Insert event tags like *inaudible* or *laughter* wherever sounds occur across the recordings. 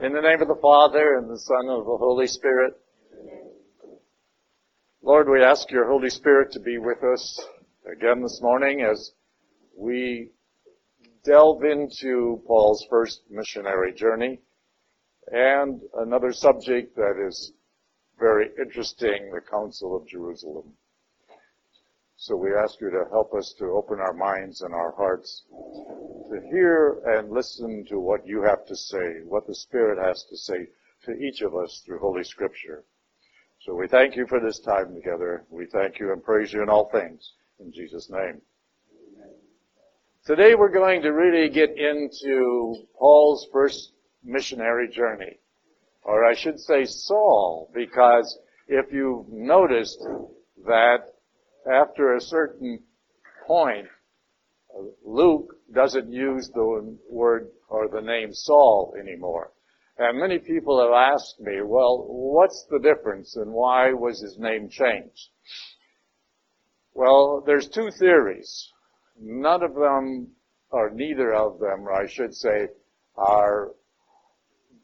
In the name of the Father and the Son and of the Holy Spirit. Lord, we ask your Holy Spirit to be with us again this morning as we delve into Paul's first missionary journey and another subject that is very interesting, the Council of Jerusalem. So we ask you to help us to open our minds and our hearts to hear and listen to what you have to say, what the Spirit has to say to each of us through Holy Scripture. So we thank you for this time together. We thank you and praise you in all things. In Jesus' name. Today we're going to really get into Paul's first missionary journey. Or I should say Saul, because if you've noticed that after a certain point, Luke doesn't use the word or the name Saul anymore. And many people have asked me, well, what's the difference and why was his name changed? Well, there's two theories. None of them, or neither of them, I should say, are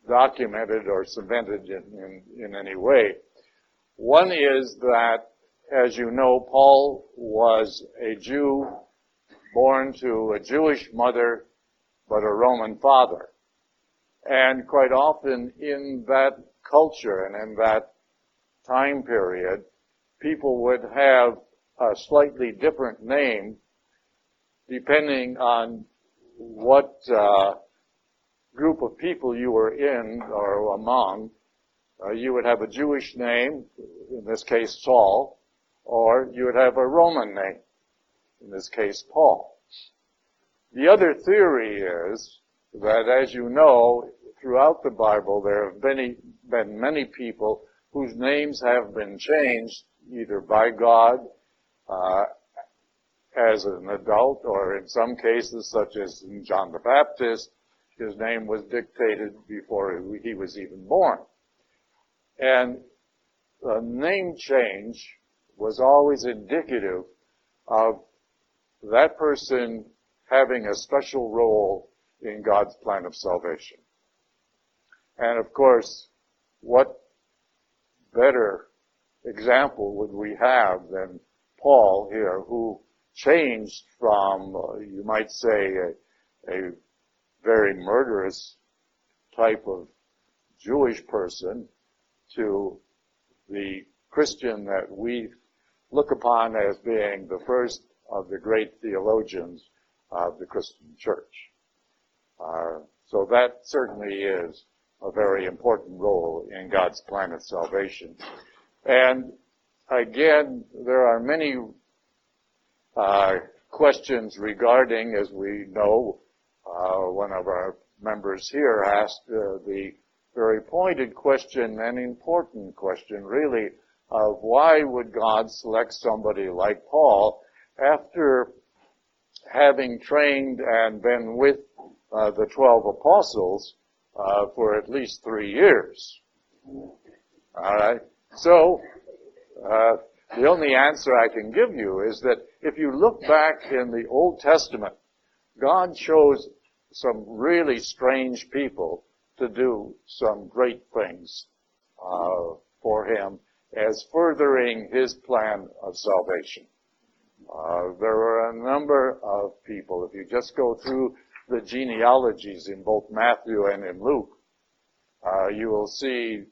documented or cemented in, in, in any way. One is that as you know, Paul was a Jew born to a Jewish mother, but a Roman father. And quite often in that culture and in that time period, people would have a slightly different name depending on what uh, group of people you were in or among. Uh, you would have a Jewish name, in this case Saul, or you would have a Roman name, in this case Paul. The other theory is that, as you know, throughout the Bible there have been, been many people whose names have been changed either by God uh, as an adult, or in some cases, such as in John the Baptist, his name was dictated before he was even born. And a name change was always indicative of that person having a special role in God's plan of salvation. And of course, what better example would we have than Paul here, who changed from, uh, you might say, a, a very murderous type of Jewish person to the Christian that we look upon as being the first of the great theologians of the Christian church. Uh, so that certainly is a very important role in God's plan of salvation. And again, there are many uh, questions regarding, as we know, uh, one of our members here asked uh, the very pointed question and important question, really, of why would God select somebody like Paul after having trained and been with uh, the 12 apostles uh, for at least three years. All right. So, uh, the only answer I can give you is that if you look back in the Old Testament, God chose some really strange people to do some great things uh, for Him as furthering His plan of salvation. Uh, there were a number of people. If you just go through the genealogies in both Matthew and in Luke, uh, you will see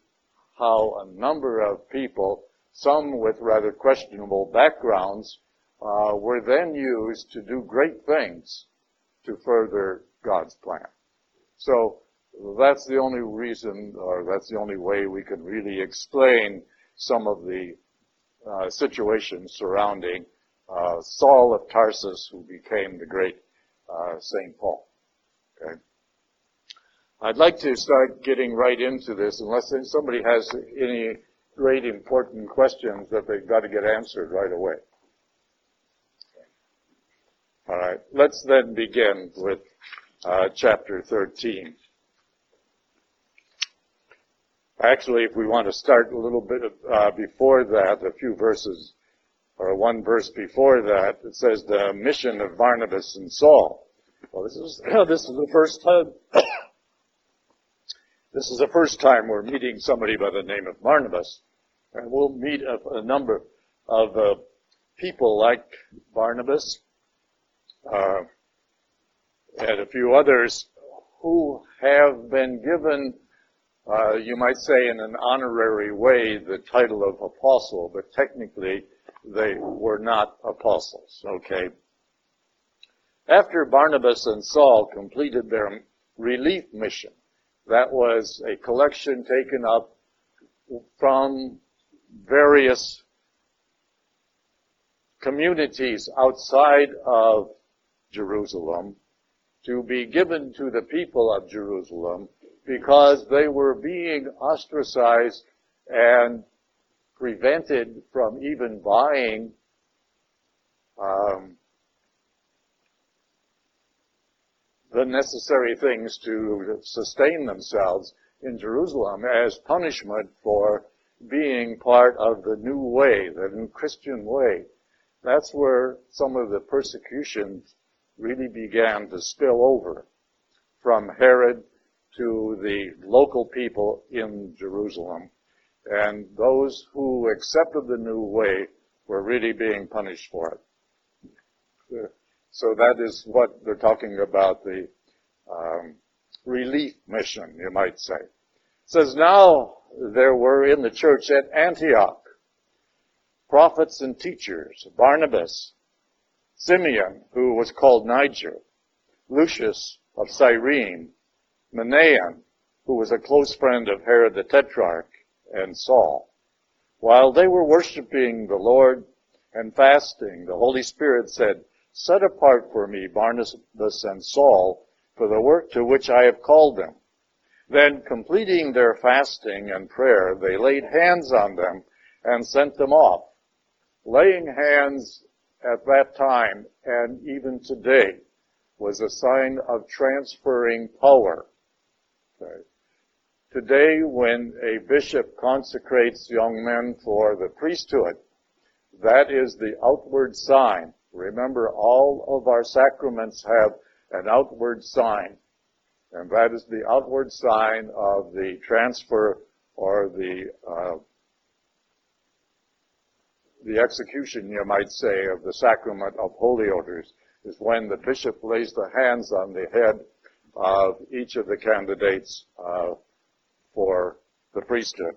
how a number of people, some with rather questionable backgrounds, uh, were then used to do great things to further God's plan. So that's the only reason, or that's the only way we can really explain some of the uh, situations surrounding uh, Saul of Tarsus, who became the great uh, Saint Paul. Okay. I'd like to start getting right into this, unless somebody has any great important questions that they've got to get answered right away. All right. Let's then begin with uh, chapter 13. Actually, if we want to start a little bit uh, before that, a few verses, or one verse before that, it says the mission of Barnabas and Saul. Well, this is *coughs* this is the first time *coughs* This is the first time we're meeting somebody by the name of Barnabas. And we'll meet a, a number of uh, people like Barnabas uh, and a few others who have been given, uh, you might say in an honorary way, the title of apostle, but technically they were not apostles, okay? After Barnabas and Saul completed their relief mission, that was a collection taken up from various communities outside of Jerusalem to be given to the people of Jerusalem because they were being ostracized and prevented from even buying um, the necessary things to sustain themselves in Jerusalem as punishment for being part of the new way, the new Christian way. That's where some of the persecutions really began to spill over from Herod to the local people in Jerusalem. And those who accepted the new way were really being punished for it. So that is what they're talking about, the um, relief mission, you might say. It says, now there were in the church at Antioch prophets and teachers, Barnabas, Simeon, who was called Niger, Lucius of Cyrene, Manaen, who was a close friend of Herod the Tetrarch, and Saul. While they were worshiping the Lord and fasting, the Holy Spirit said, Set apart for me Barnabas and Saul for the work to which I have called them. Then, completing their fasting and prayer, they laid hands on them and sent them off. Laying hands at that time and even today was a sign of transferring power. Okay. Today, when a bishop consecrates young men for the priesthood, that is the outward sign Remember, all of our sacraments have an outward sign, and that is the outward sign of the transfer or the uh, the execution, you might say, of the sacrament of holy orders is when the bishop lays the hands on the head of each of the candidates uh, for the priesthood.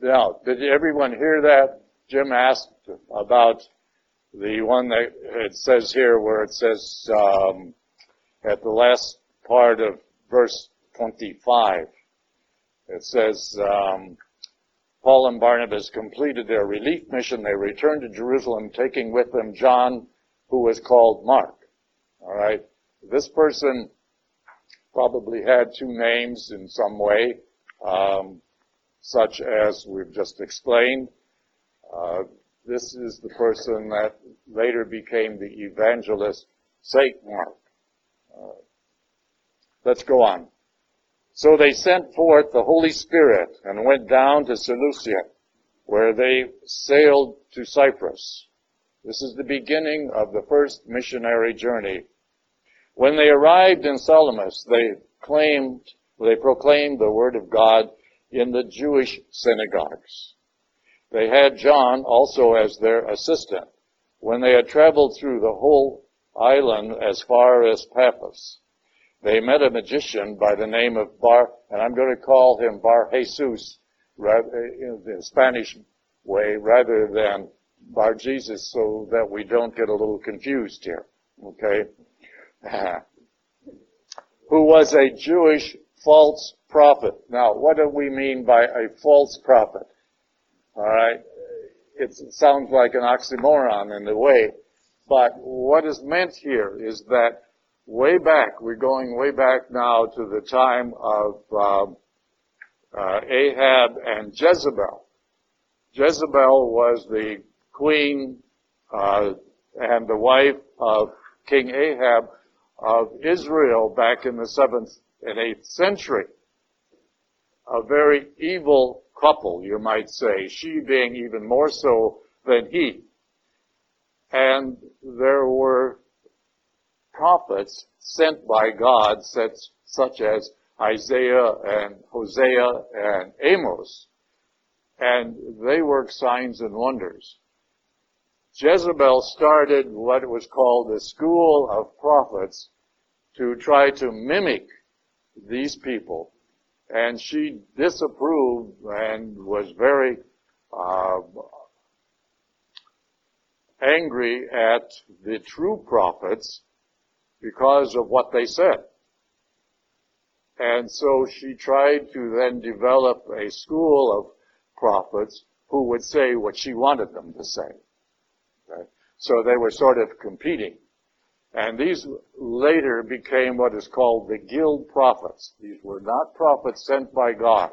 Now, did everyone hear that? Jim asked about the one that it says here where it says um, at the last part of verse 25, it says, um, Paul and Barnabas completed their relief mission. They returned to Jerusalem, taking with them John, who was called Mark. All right. This person probably had two names in some way, um, such as we've just explained. Uh, this is the person that later became the evangelist Saint Mark. Uh, let's go on. So they sent forth the Holy Spirit and went down to Seleucia, where they sailed to Cyprus. This is the beginning of the first missionary journey. When they arrived in Salamis, they claimed, they proclaimed the word of God in the Jewish synagogues. They had John also as their assistant. When they had traveled through the whole island as far as Paphos, they met a magician by the name of Bar, and I'm going to call him Bar Jesus, in the Spanish way, rather than Bar Jesus, so that we don't get a little confused here. Okay? *laughs* Who was a Jewish false prophet. Now, what do we mean by a false prophet? All right. It sounds like an oxymoron in a way, but what is meant here is that way back, we're going way back now to the time of um, uh, Ahab and Jezebel. Jezebel was the queen uh, and the wife of King Ahab of Israel back in the seventh and eighth century. A very evil couple, you might say, she being even more so than he. And there were prophets sent by God, such as Isaiah and Hosea and Amos, and they worked signs and wonders. Jezebel started what was called the school of prophets to try to mimic these people. And she disapproved and was very uh, angry at the true prophets because of what they said. And so she tried to then develop a school of prophets who would say what she wanted them to say. So they were sort of competing. And these later became what is called the guild prophets. These were not prophets sent by God.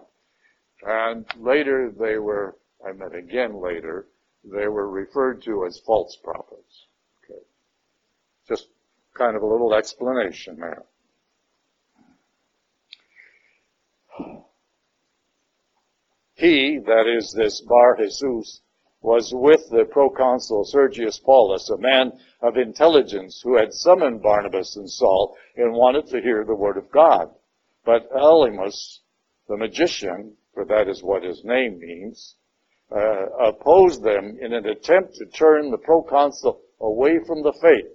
And later they were, I mean again later, they were referred to as false prophets. Okay. Just kind of a little explanation there. He, that is this Bar Jesus, was with the proconsul Sergius Paulus, a man of intelligence who had summoned Barnabas and Saul and wanted to hear the word of God. But Elymas, the magician, for that is what his name means, uh, opposed them in an attempt to turn the proconsul away from the faith.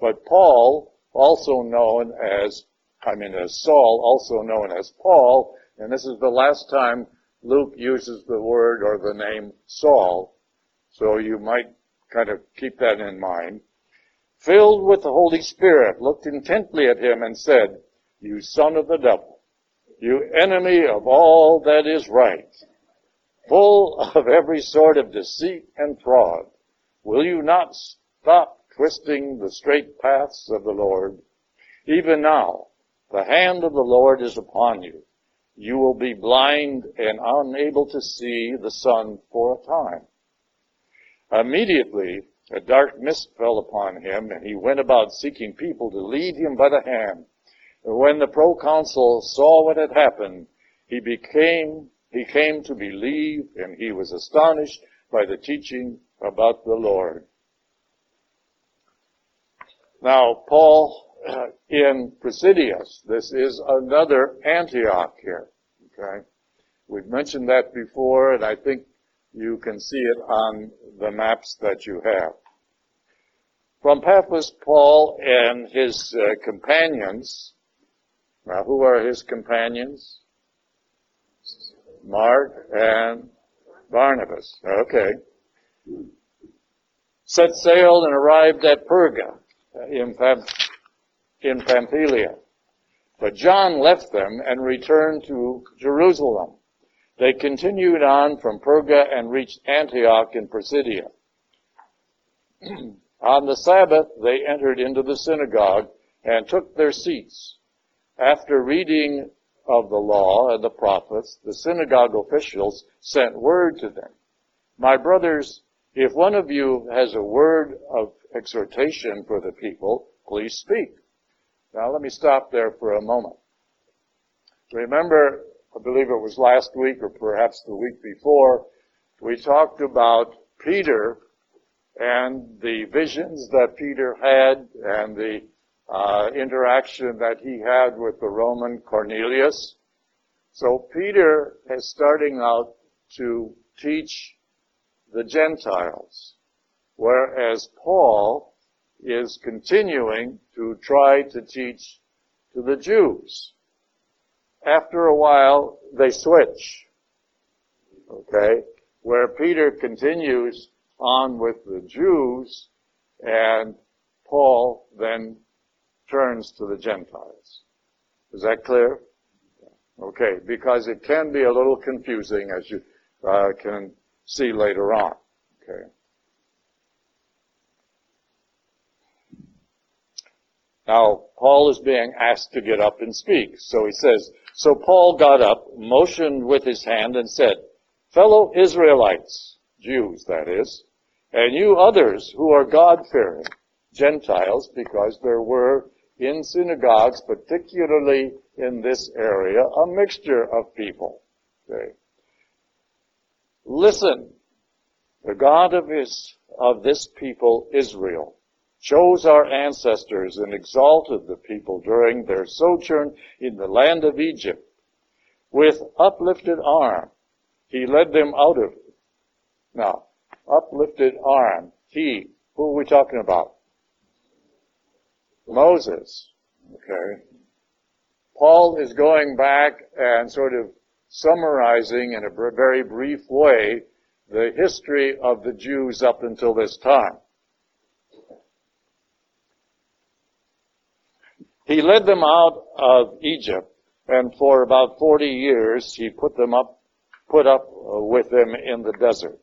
But Paul, also known as, I mean as Saul, also known as Paul, and this is the last time Luke uses the word or the name Saul, so you might kind of keep that in mind. Filled with the Holy Spirit, looked intently at him and said, You son of the devil, you enemy of all that is right, full of every sort of deceit and fraud, will you not stop twisting the straight paths of the Lord? Even now, the hand of the Lord is upon you you will be blind and unable to see the sun for a time. Immediately, a dark mist fell upon him, and he went about seeking people to lead him by the hand. And when the proconsul saw what had happened, he became, he came to believe, and he was astonished by the teaching about the Lord. Now, Paul in Pisidius. This is another Antioch here. Okay? We've mentioned that before, and I think you can see it on the maps that you have. From Paphos, Paul and his uh, companions, now who are his companions? Mark and Barnabas. Okay. Set sail and arrived at Perga in in Pamphylia. But John left them and returned to Jerusalem. They continued on from Perga and reached Antioch in Pisidia. *clears throat* on the Sabbath, they entered into the synagogue and took their seats. After reading of the law and the prophets, the synagogue officials sent word to them. My brothers, if one of you has a word of exhortation for the people, please speak. Now let me stop there for a moment. Remember, I believe it was last week or perhaps the week before, we talked about Peter and the visions that Peter had and the uh, interaction that he had with the Roman Cornelius. So Peter is starting out to teach the Gentiles, whereas Paul is continuing to try to teach to the Jews. After a while, they switch. Okay? Where Peter continues on with the Jews and Paul then turns to the Gentiles. Is that clear? Okay, because it can be a little confusing as you uh, can see later on. Okay. Now, Paul is being asked to get up and speak. So he says, So Paul got up, motioned with his hand, and said, Fellow Israelites, Jews that is, and you others who are God-fearing, Gentiles, because there were in synagogues, particularly in this area, a mixture of people. Okay. Listen, the God of, his, of this people, Israel, chose our ancestors and exalted the people during their sojourn in the land of Egypt. With uplifted arm, he led them out of it. Now, uplifted arm, he, who are we talking about? Moses. Okay. Paul is going back and sort of summarizing in a very brief way the history of the Jews up until this time. He led them out of Egypt, and for about 40 years he put them up, put up uh, with them in the desert.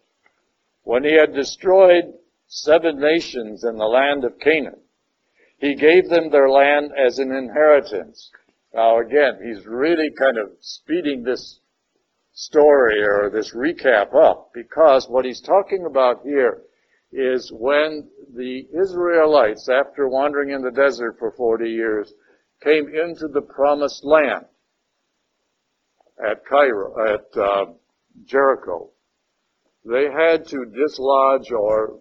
When he had destroyed seven nations in the land of Canaan, he gave them their land as an inheritance. Now again, he's really kind of speeding this story or this recap up because what he's talking about here is when the Israelites, after wandering in the desert for 40 years, came into the promised land at Cairo, at uh, Jericho. They had to dislodge or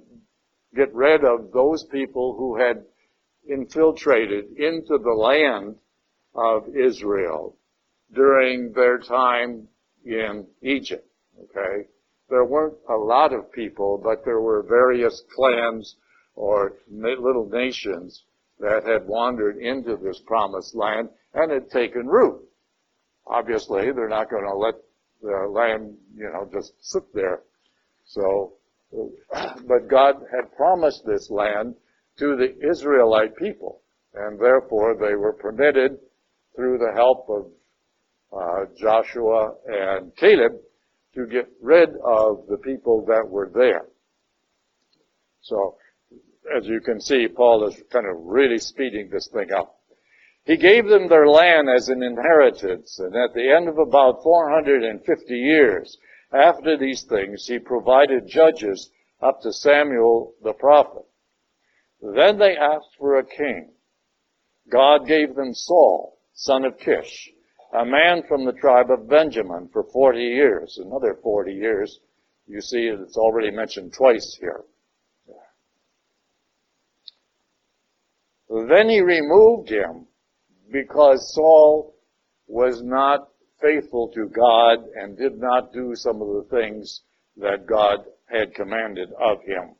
get rid of those people who had infiltrated into the land of Israel during their time in Egypt. Okay? There weren't a lot of people, but there were various clans or little nations that had wandered into this promised land and had taken root. Obviously, they're not going to let the land, you know, just sit there. So, *clears throat* but God had promised this land to the Israelite people, and therefore they were permitted through the help of uh, Joshua and Caleb to get rid of the people that were there. So, as you can see, Paul is kind of really speeding this thing up. He gave them their land as an inheritance, and at the end of about 450 years after these things, he provided judges up to Samuel the prophet. Then they asked for a king. God gave them Saul, son of Kish, a man from the tribe of Benjamin for 40 years. Another 40 years. You see, it's already mentioned twice here. Then he removed him because Saul was not faithful to God and did not do some of the things that God had commanded of him.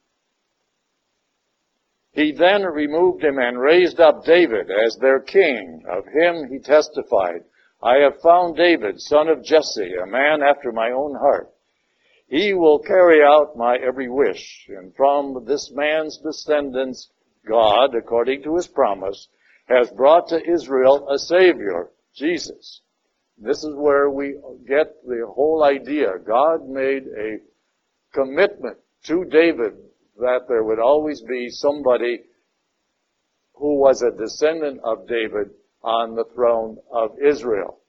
He then removed him and raised up David as their king. Of him he testified, I have found David, son of Jesse, a man after my own heart. He will carry out my every wish, and from this man's descendants, God, according to his promise, has brought to Israel a Savior, Jesus. This is where we get the whole idea. God made a commitment to David that there would always be somebody who was a descendant of David on the throne of Israel.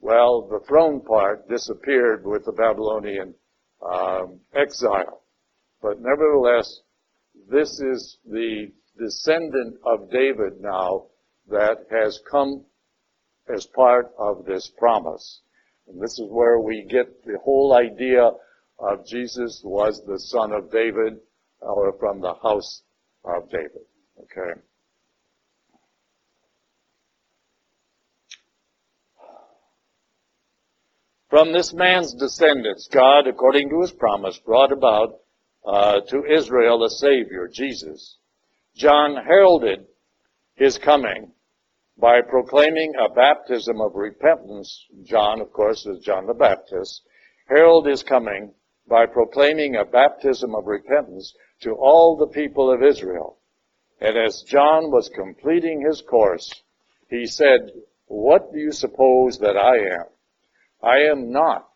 Well, the throne part disappeared with the Babylonian um, exile. But nevertheless, this is the descendant of David now that has come as part of this promise. And this is where we get the whole idea of Jesus was the son of David or from the house of David. Okay. From this man's descendants, God, according to his promise, brought about uh, to Israel a Savior, Jesus. John heralded his coming by proclaiming a baptism of repentance. John, of course, is John the Baptist. Herald his coming by proclaiming a baptism of repentance to all the people of Israel. And as John was completing his course, he said, What do you suppose that I am? I am not.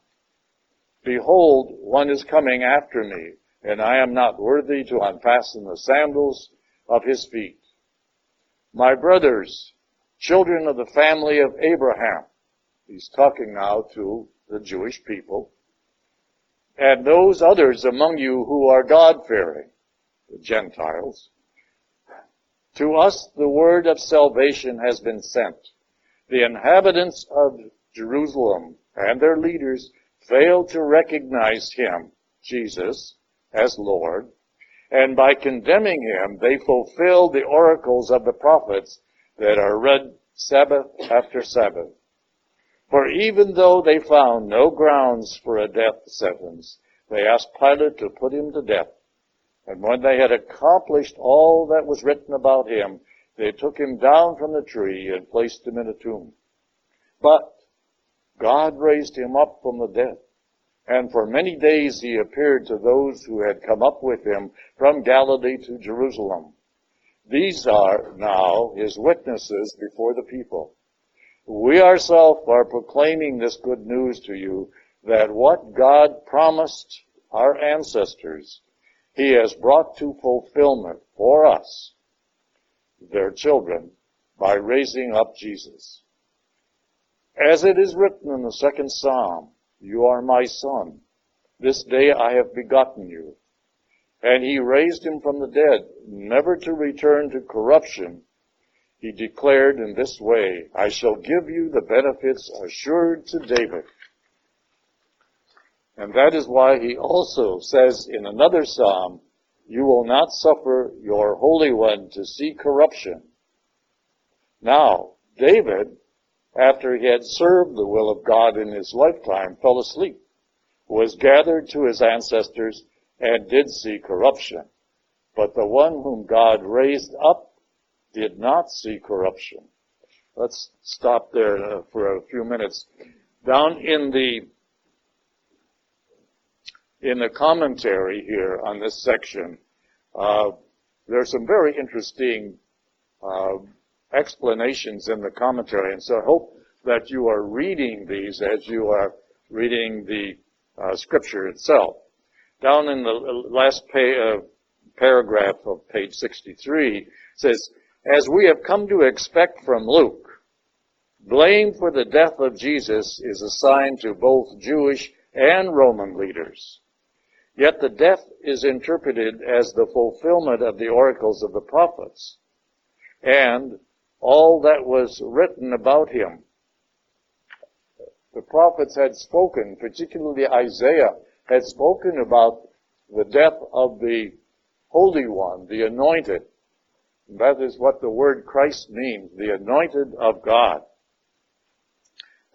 Behold, one is coming after me, and I am not worthy to unfasten the sandals of his feet. My brothers, children of the family of Abraham. He's talking now to the Jewish people. And those others among you who are God-fearing, the Gentiles. To us the word of salvation has been sent. The inhabitants of Jerusalem and their leaders failed to recognize him, Jesus, as Lord, And by condemning him, they fulfilled the oracles of the prophets that are read Sabbath after Sabbath. For even though they found no grounds for a death sentence, they asked Pilate to put him to death. And when they had accomplished all that was written about him, they took him down from the tree and placed him in a tomb. But God raised him up from the dead. And for many days he appeared to those who had come up with him from Galilee to Jerusalem. These are now his witnesses before the people. We ourselves are proclaiming this good news to you that what God promised our ancestors, he has brought to fulfillment for us, their children, by raising up Jesus. As it is written in the second Psalm, you are my son. This day I have begotten you. And he raised him from the dead, never to return to corruption. He declared in this way, I shall give you the benefits assured to David. And that is why he also says in another psalm, you will not suffer your Holy One to see corruption. Now, David after he had served the will of God in his lifetime, fell asleep, was gathered to his ancestors, and did see corruption. But the one whom God raised up did not see corruption. Let's stop there uh, for a few minutes. Down in the in the commentary here on this section, uh, there's some very interesting uh, explanations in the commentary. And so I hope that you are reading these as you are reading the uh, scripture itself. Down in the last uh, paragraph of page 63 says, as we have come to expect from Luke, blame for the death of Jesus is assigned to both Jewish and Roman leaders. Yet the death is interpreted as the fulfillment of the oracles of the prophets and all that was written about him. The prophets had spoken, particularly Isaiah, had spoken about the death of the Holy One, the anointed. That is what the word Christ means, the anointed of God.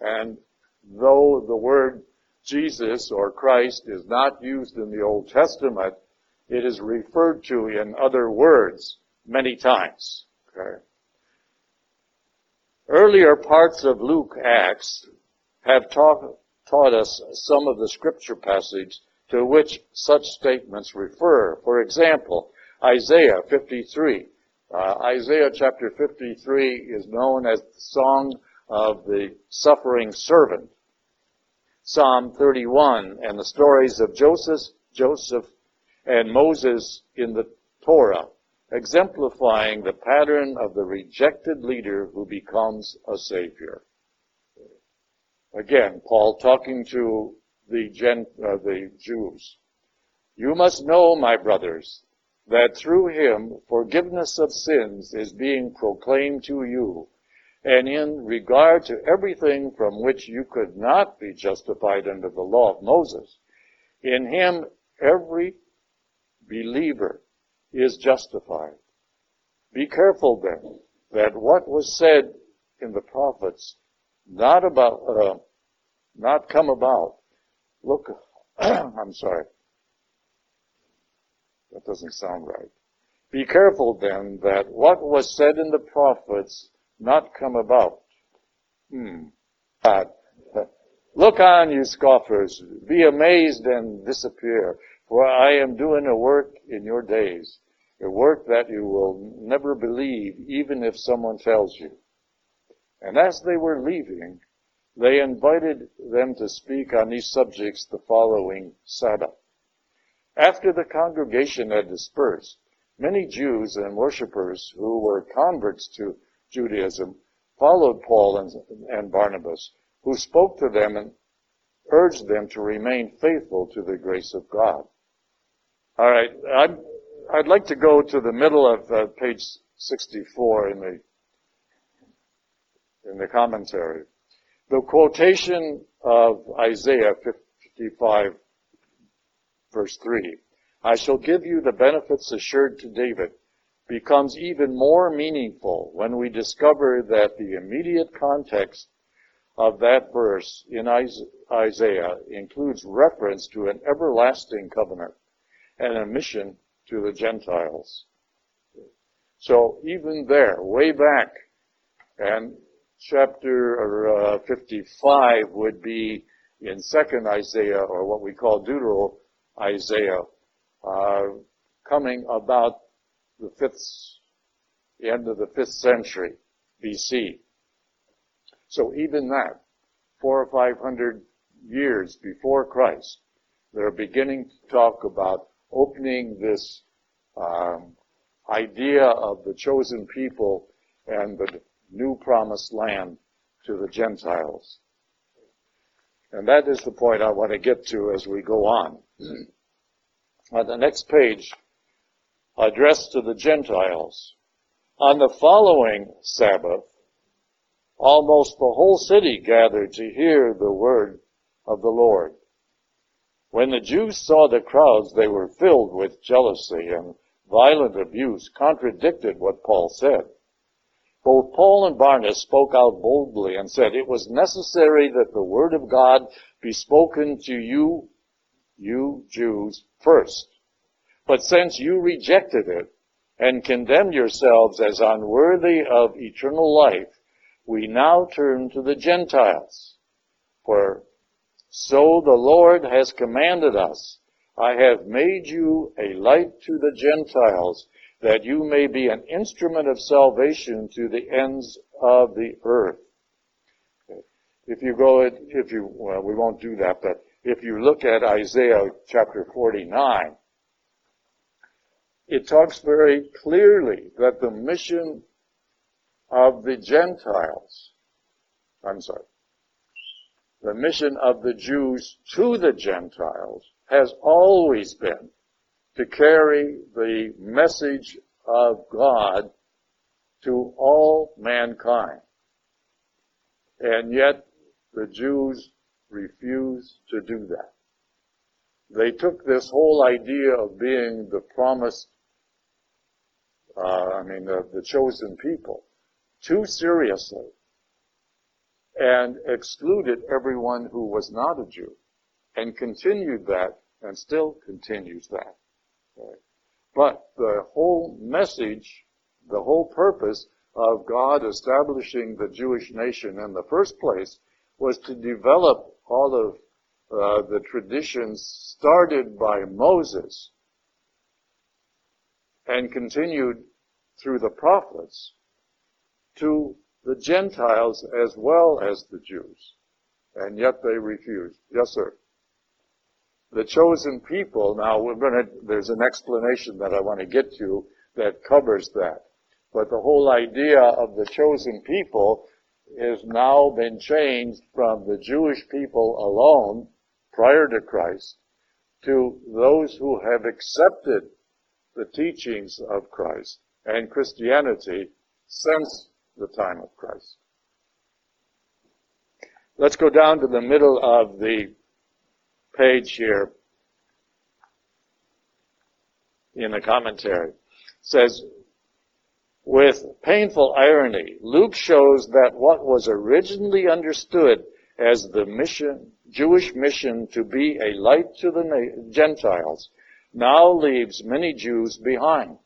And though the word Jesus or Christ is not used in the Old Testament, it is referred to in other words many times. Okay. Earlier parts of Luke Acts have taught, taught us some of the scripture passage to which such statements refer. For example, Isaiah 53. Uh, Isaiah chapter 53 is known as the song of the suffering servant. Psalm 31 and the stories of Joseph, Joseph and Moses in the Torah exemplifying the pattern of the rejected leader who becomes a savior. Again, Paul talking to the, Gen, uh, the Jews. You must know, my brothers, that through him forgiveness of sins is being proclaimed to you, and in regard to everything from which you could not be justified under the law of Moses, in him every believer is justified. Be careful then that what was said in the prophets not about, uh, not come about. Look, *clears throat* I'm sorry. That doesn't sound right. Be careful then that what was said in the prophets not come about. Hmm. *laughs* Look on, you scoffers. Be amazed and disappear. For I am doing a work in your days, a work that you will never believe, even if someone tells you. And as they were leaving, they invited them to speak on these subjects the following Sabbath. After the congregation had dispersed, many Jews and worshippers who were converts to Judaism followed Paul and, and Barnabas, who spoke to them and urged them to remain faithful to the grace of God. All right, I'd, I'd like to go to the middle of uh, page 64 in the in the commentary. The quotation of Isaiah 55 verse 3. I shall give you the benefits assured to David becomes even more meaningful when we discover that the immediate context of that verse in Isaiah includes reference to an everlasting covenant and a mission to the Gentiles. So even there, way back, and chapter uh, 55 would be in second Isaiah, or what we call Deutero Isaiah, uh, coming about the fifth, the end of the fifth century BC. So even that, four or five hundred years before Christ, they're beginning to talk about opening this um, idea of the chosen people and the new promised land to the Gentiles. And that is the point I want to get to as we go on. *clears throat* on the next page, addressed to the Gentiles. On the following Sabbath, almost the whole city gathered to hear the word of the Lord. When the Jews saw the crowds, they were filled with jealousy and violent abuse contradicted what Paul said. Both Paul and Barnabas spoke out boldly and said, It was necessary that the word of God be spoken to you, you Jews, first. But since you rejected it and condemned yourselves as unworthy of eternal life, we now turn to the Gentiles. For so the Lord has commanded us I have made you a light to the Gentiles, that you may be an instrument of salvation to the ends of the earth. If you go, if you, well, we won't do that, but if you look at Isaiah chapter 49, it talks very clearly that the mission of the Gentiles, I'm sorry, the mission of the Jews to the Gentiles has always been to carry the message of God to all mankind. And yet the Jews refused to do that. They took this whole idea of being the promised, uh, I mean, the, the chosen people too seriously and excluded everyone who was not a Jew and continued that and still continues that. Right? But the whole message, the whole purpose of God establishing the Jewish nation in the first place was to develop all of uh, the traditions started by Moses and continued through the prophets to the Gentiles as well as the Jews. And yet they refused. Yes, sir the chosen people, now we're going to, there's an explanation that I want to get to that covers that. But the whole idea of the chosen people has now been changed from the Jewish people alone prior to Christ to those who have accepted the teachings of Christ and Christianity since the time of Christ. Let's go down to the middle of the page here in the commentary. It says, with painful irony, Luke shows that what was originally understood as the mission, Jewish mission to be a light to the Gentiles now leaves many Jews behind.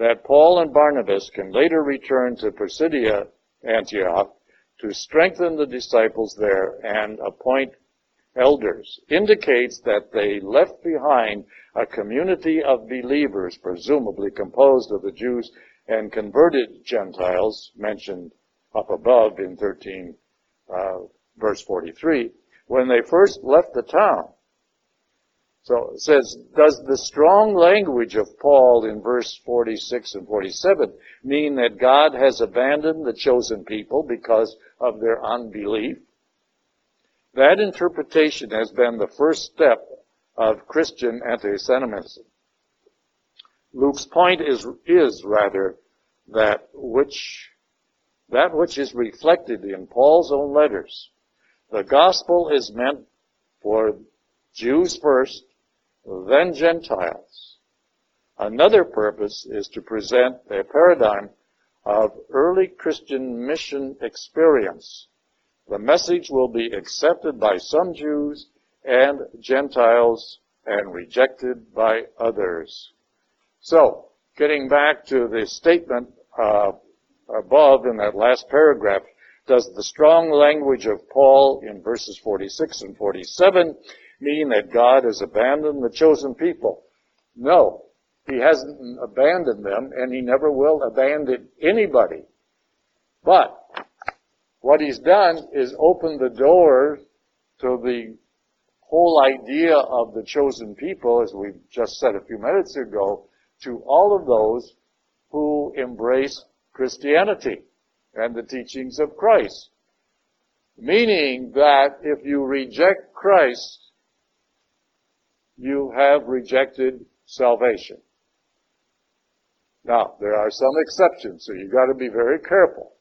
That Paul and Barnabas can later return to Pisidia, Antioch, to strengthen the disciples there and appoint elders indicates that they left behind a community of believers, presumably composed of the Jews and converted Gentiles mentioned up above in 13, uh, verse 43, when they first left the town. So it says, does the strong language of Paul in verse 46 and 47 mean that God has abandoned the chosen people because of their unbelief? That interpretation has been the first step of Christian anti-Semitism. Luke's point is, is rather that which, that which is reflected in Paul's own letters. The gospel is meant for Jews first then Gentiles. Another purpose is to present a paradigm of early Christian mission experience. The message will be accepted by some Jews and Gentiles and rejected by others. So, getting back to the statement uh, above in that last paragraph, does the strong language of Paul in verses 46 and 47 mean that God has abandoned the chosen people? No. He hasn't abandoned them, and he never will abandon anybody. But what he's done is open the door to the whole idea of the chosen people, as we just said a few minutes ago, to all of those who embrace Christianity and the teachings of Christ. Meaning that if you reject Christ, you have rejected salvation. Now, there are some exceptions, so you've got to be very careful.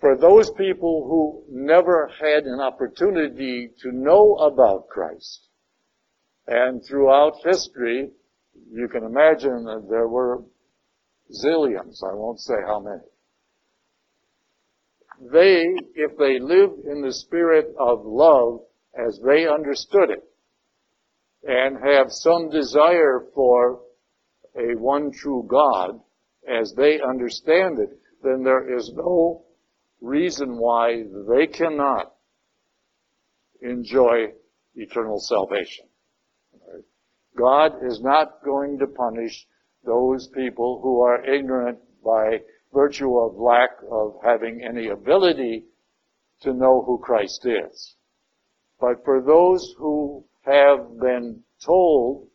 For those people who never had an opportunity to know about Christ, and throughout history, you can imagine that there were zillions, I won't say how many. They, if they lived in the spirit of love as they understood it, and have some desire for a one true God as they understand it, then there is no reason why they cannot enjoy eternal salvation. God is not going to punish those people who are ignorant by virtue of lack of having any ability to know who Christ is. But for those who have been told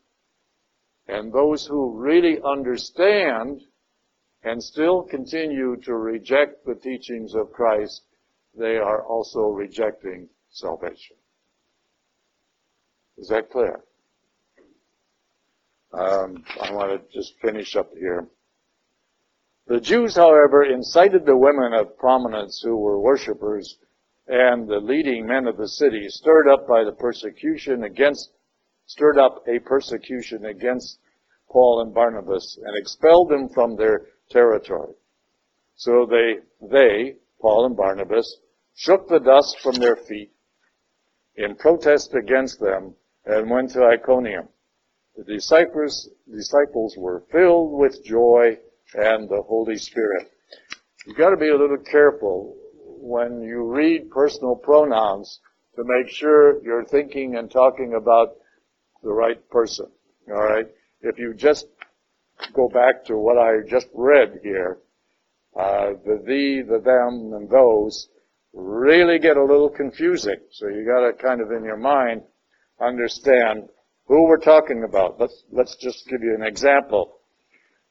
and those who really understand and still continue to reject the teachings of Christ, they are also rejecting salvation. Is that clear? Um, I want to just finish up here. The Jews, however, incited the women of prominence who were worshippers and the leading men of the city, stirred up by the persecution against, stirred up a persecution against Paul and Barnabas and expelled them from their territory. So they, they, Paul and Barnabas, shook the dust from their feet in protest against them and went to Iconium. The disciples, disciples were filled with joy and the Holy Spirit. You've got to be a little careful when you read personal pronouns to make sure you're thinking and talking about the right person. All right? If you just go back to what I just read here, uh, the thee, the them, and those really get a little confusing. So you got to kind of in your mind understand who we're talking about. Let's, let's just give you an example.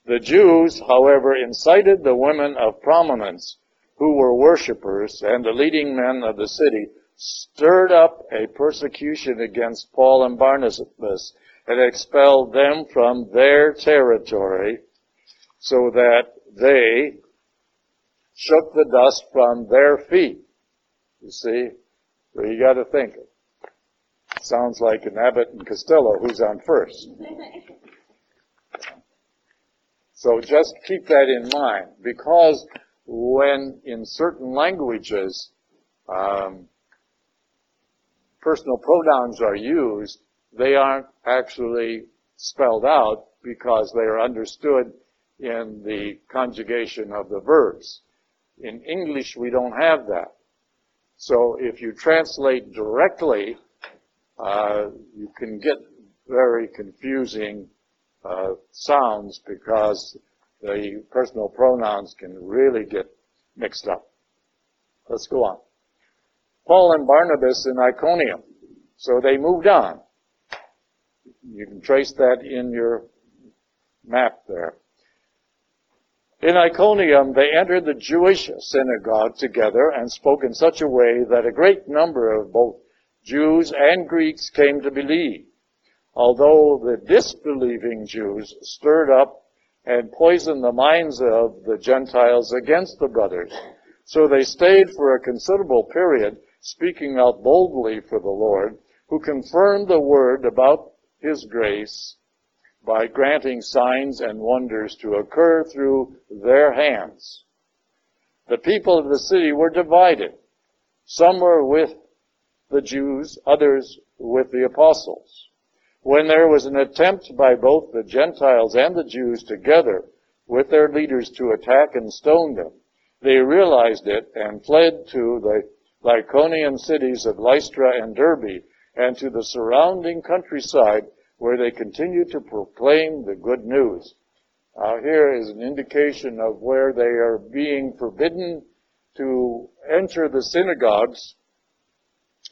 The Jews, however, incited the women of prominence who were worshippers and the leading men of the city stirred up a persecution against Paul and Barnabas and expelled them from their territory so that they shook the dust from their feet. You see? So you gotta think. Sounds like an Abbott and Costello who's on first. *laughs* So just keep that in mind because when in certain languages um, personal pronouns are used, they aren't actually spelled out because they are understood in the conjugation of the verbs. In English, we don't have that. So if you translate directly, uh, you can get very confusing uh, sounds because the personal pronouns can really get mixed up. Let's go on. Paul and Barnabas in Iconium. So they moved on. You can trace that in your map there. In Iconium, they entered the Jewish synagogue together and spoke in such a way that a great number of both Jews and Greeks came to believe. Although the disbelieving Jews stirred up and poisoned the minds of the Gentiles against the brothers. So they stayed for a considerable period, speaking out boldly for the Lord, who confirmed the word about his grace by granting signs and wonders to occur through their hands. The people of the city were divided. Some were with the Jews, others with the apostles. When there was an attempt by both the Gentiles and the Jews together with their leaders to attack and stone them, they realized it and fled to the Lycaonian cities of Lystra and Derbe and to the surrounding countryside where they continued to proclaim the good news. Uh, here is an indication of where they are being forbidden to enter the synagogues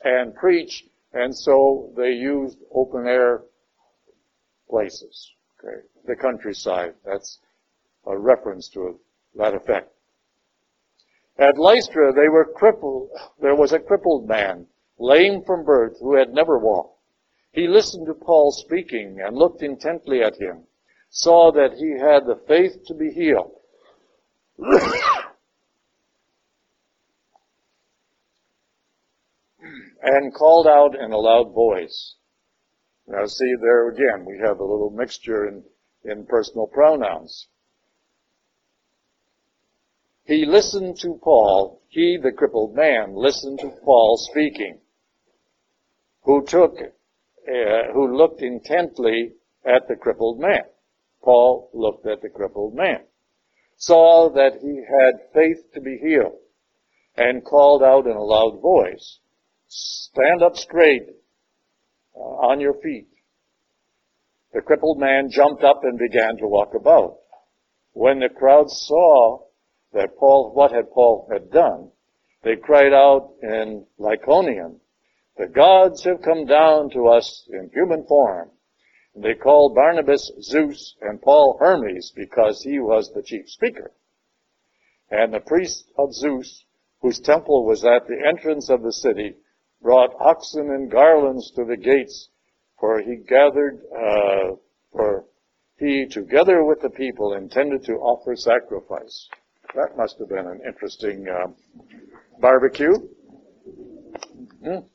and preach, and so they used open air places. Okay, the countryside. That's a reference to that effect. At Lystra, they were crippled. There was a crippled man, lame from birth, who had never walked. He listened to Paul speaking and looked intently at him, saw that he had the faith to be healed. *coughs* and called out in a loud voice. Now see there again, we have a little mixture in, in personal pronouns. He listened to Paul, he, the crippled man, listened to Paul speaking, who took uh, who looked intently at the crippled man. Paul looked at the crippled man, saw that he had faith to be healed, and called out in a loud voice, stand up straight uh, on your feet. The crippled man jumped up and began to walk about. When the crowd saw that Paul, what had Paul had done, they cried out in Lycaonian, the gods have come down to us in human form. And they called Barnabas Zeus and Paul Hermes because he was the chief speaker. And the priest of Zeus, whose temple was at the entrance of the city, brought oxen and garlands to the gates, for he gathered, uh, for he, together with the people, intended to offer sacrifice. That must have been an interesting uh, barbecue. Mm-hmm.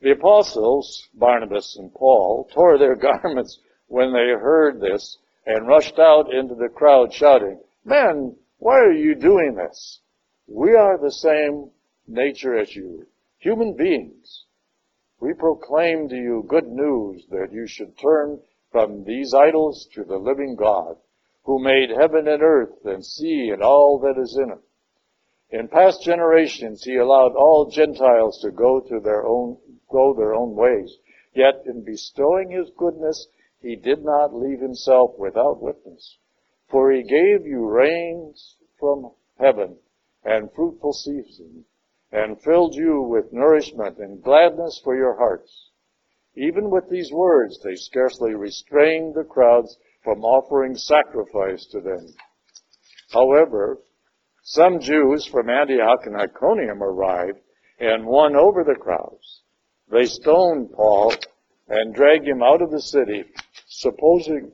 The apostles, Barnabas and Paul, tore their *laughs* garments when they heard this and rushed out into the crowd shouting, Men, why are you doing this? We are the same nature as you, human beings. We proclaim to you good news that you should turn from these idols to the living God, who made heaven and earth and sea and all that is in it. In past generations, he allowed all Gentiles to go to their own go their own ways. Yet in bestowing his goodness, he did not leave himself without witness. For he gave you rains from heaven and fruitful seasons, and filled you with nourishment and gladness for your hearts. Even with these words, they scarcely restrained the crowds from offering sacrifice to them. However, some Jews from Antioch and Iconium arrived and won over the crowds. They stoned Paul and dragged him out of the city, supposing,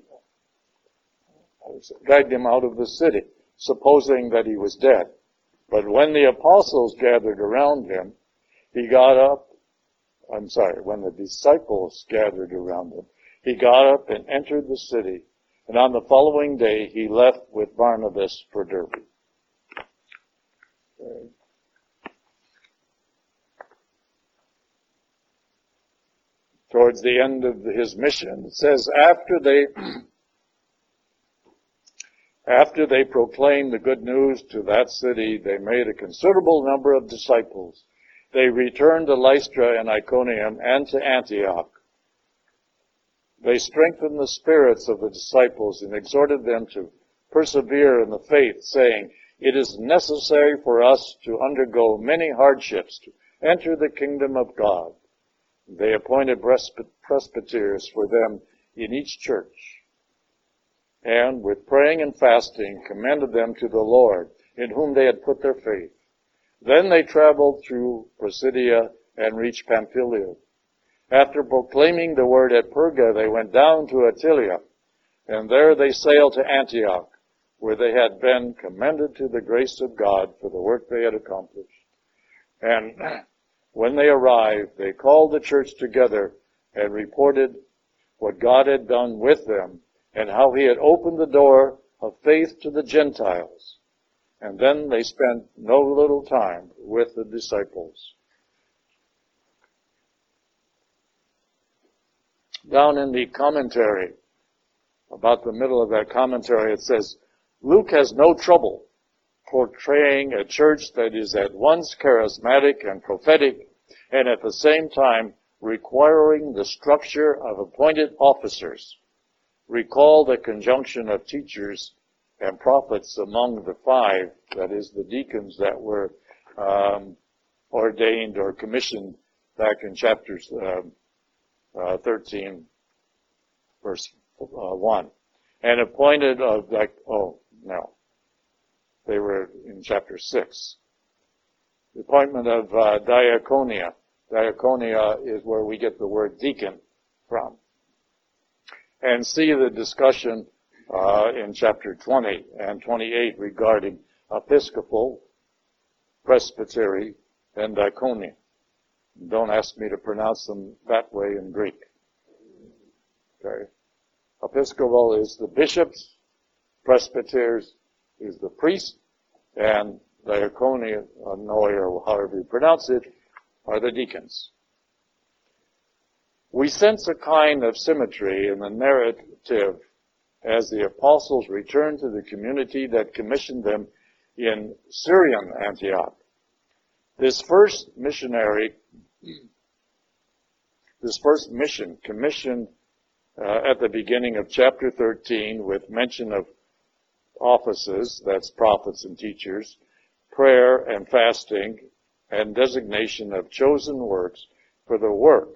dragged him out of the city, supposing that he was dead. But when the apostles gathered around him, he got up, I'm sorry, when the disciples gathered around him, he got up and entered the city, and on the following day he left with Barnabas for Derbe. Towards the end of his mission. It says, after they, after they proclaimed the good news to that city, they made a considerable number of disciples. They returned to Lystra and Iconium and to Antioch. They strengthened the spirits of the disciples and exhorted them to persevere in the faith, saying, It is necessary for us to undergo many hardships to enter the kingdom of God. They appointed presbyters for them in each church, and with praying and fasting commended them to the Lord, in whom they had put their faith. Then they traveled through Pisidia and reached Pamphylia. After proclaiming the word at Perga, they went down to Attalia, and there they sailed to Antioch, where they had been commended to the grace of God for the work they had accomplished. And *clears throat* When they arrived, they called the church together and reported what God had done with them and how he had opened the door of faith to the Gentiles. And then they spent no little time with the disciples. Down in the commentary, about the middle of that commentary, it says, Luke has no trouble portraying a church that is at once charismatic and prophetic and at the same time requiring the structure of appointed officers. Recall the conjunction of teachers and prophets among the five, that is, the deacons that were um, ordained or commissioned back in chapters uh, uh, 13, verse uh, 1. And appointed of like, oh, no. They were in chapter 6. The appointment of uh, diaconia. Diaconia is where we get the word deacon from. And see the discussion uh, in chapter 20 and 28 regarding episcopal, presbytery, and diaconia. Don't ask me to pronounce them that way in Greek. Okay. Episcopal is the bishops, presbyters is the priest, and diaconia, or however you pronounce it, are the deacons. We sense a kind of symmetry in the narrative as the apostles return to the community that commissioned them in Syrian Antioch. This first missionary this first mission commissioned uh, at the beginning of chapter 13 with mention of offices, that's prophets and teachers, prayer and fasting, and designation of chosen works for the work,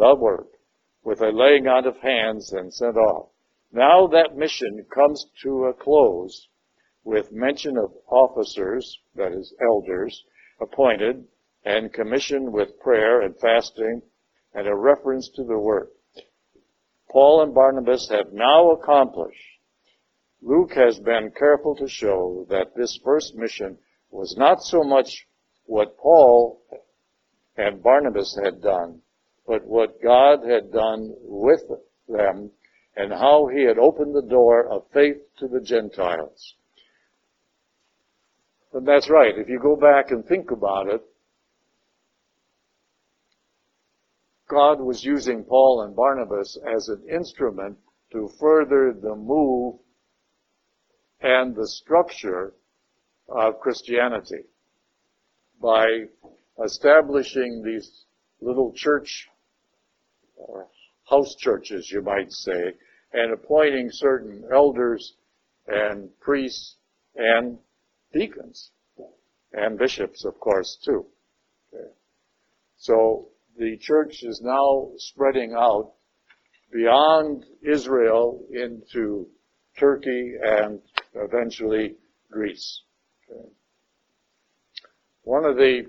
the work, with a laying on of hands and sent off. Now that mission comes to a close with mention of officers, that is elders, appointed and commissioned with prayer and fasting and a reference to the work. Paul and Barnabas have now accomplished. Luke has been careful to show that this first mission was not so much what Paul and Barnabas had done, but what God had done with them and how he had opened the door of faith to the Gentiles. And that's right. If you go back and think about it, God was using Paul and Barnabas as an instrument to further the move and the structure of Christianity by establishing these little church or house churches, you might say, and appointing certain elders and priests and deacons and bishops, of course, too. Okay. So the church is now spreading out beyond Israel into Turkey and eventually Greece. Okay. One of the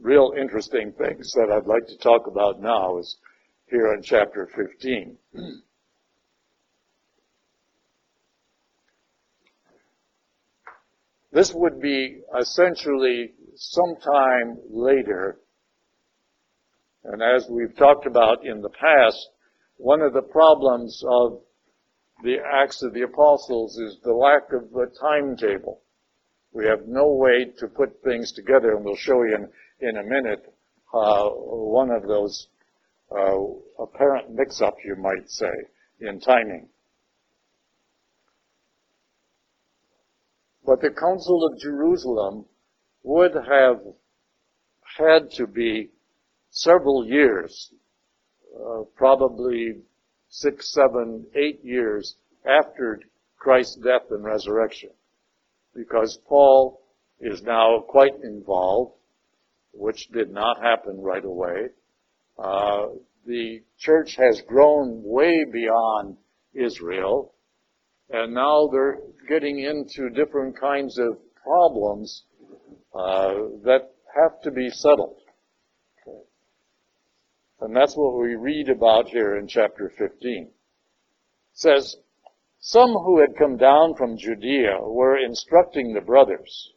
real interesting things that I'd like to talk about now is here in chapter 15. this would be essentially sometime later and as we've talked about in the past, one of the problems of the Acts of the Apostles is the lack of a timetable. We have no way to put things together, and we'll show you in, in a minute uh, one of those uh, apparent mix-up, you might say, in timing. But the Council of Jerusalem would have had to be several years, uh, probably six, seven, eight years after Christ's death and resurrection. Because Paul is now quite involved, which did not happen right away. Uh, the church has grown way beyond Israel, and now they're getting into different kinds of problems uh, that have to be settled. And that's what we read about here in chapter 15. It says, Some who had come down from Judea were instructing the brothers.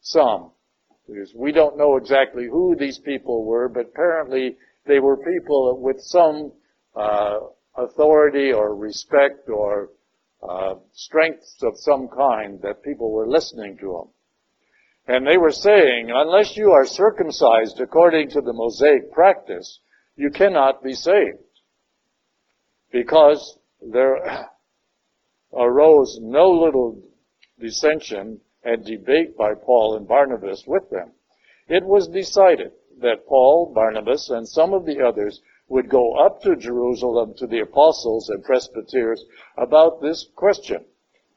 Some. We don't know exactly who these people were, but apparently they were people with some uh, authority or respect or uh, strengths of some kind that people were listening to them. And they were saying, unless you are circumcised according to the Mosaic practice, you cannot be saved. Because there *laughs* arose no little dissension and debate by Paul and Barnabas with them. It was decided that Paul, Barnabas, and some of the others would go up to Jerusalem to the apostles and presbyters about this question.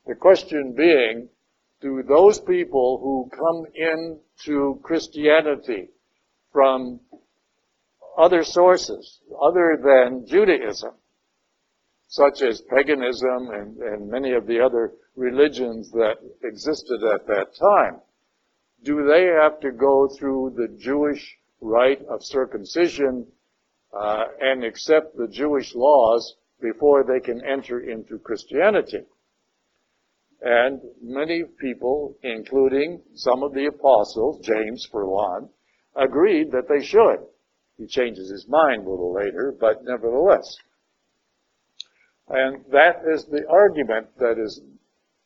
The question being, do those people who come into Christianity from other sources other than Judaism, such as paganism and, and many of the other religions that existed at that time, do they have to go through the Jewish rite of circumcision uh, and accept the Jewish laws before they can enter into Christianity? And many people, including some of the apostles, James for one, agreed that they should. He changes his mind a little later, but nevertheless. And that is the argument that is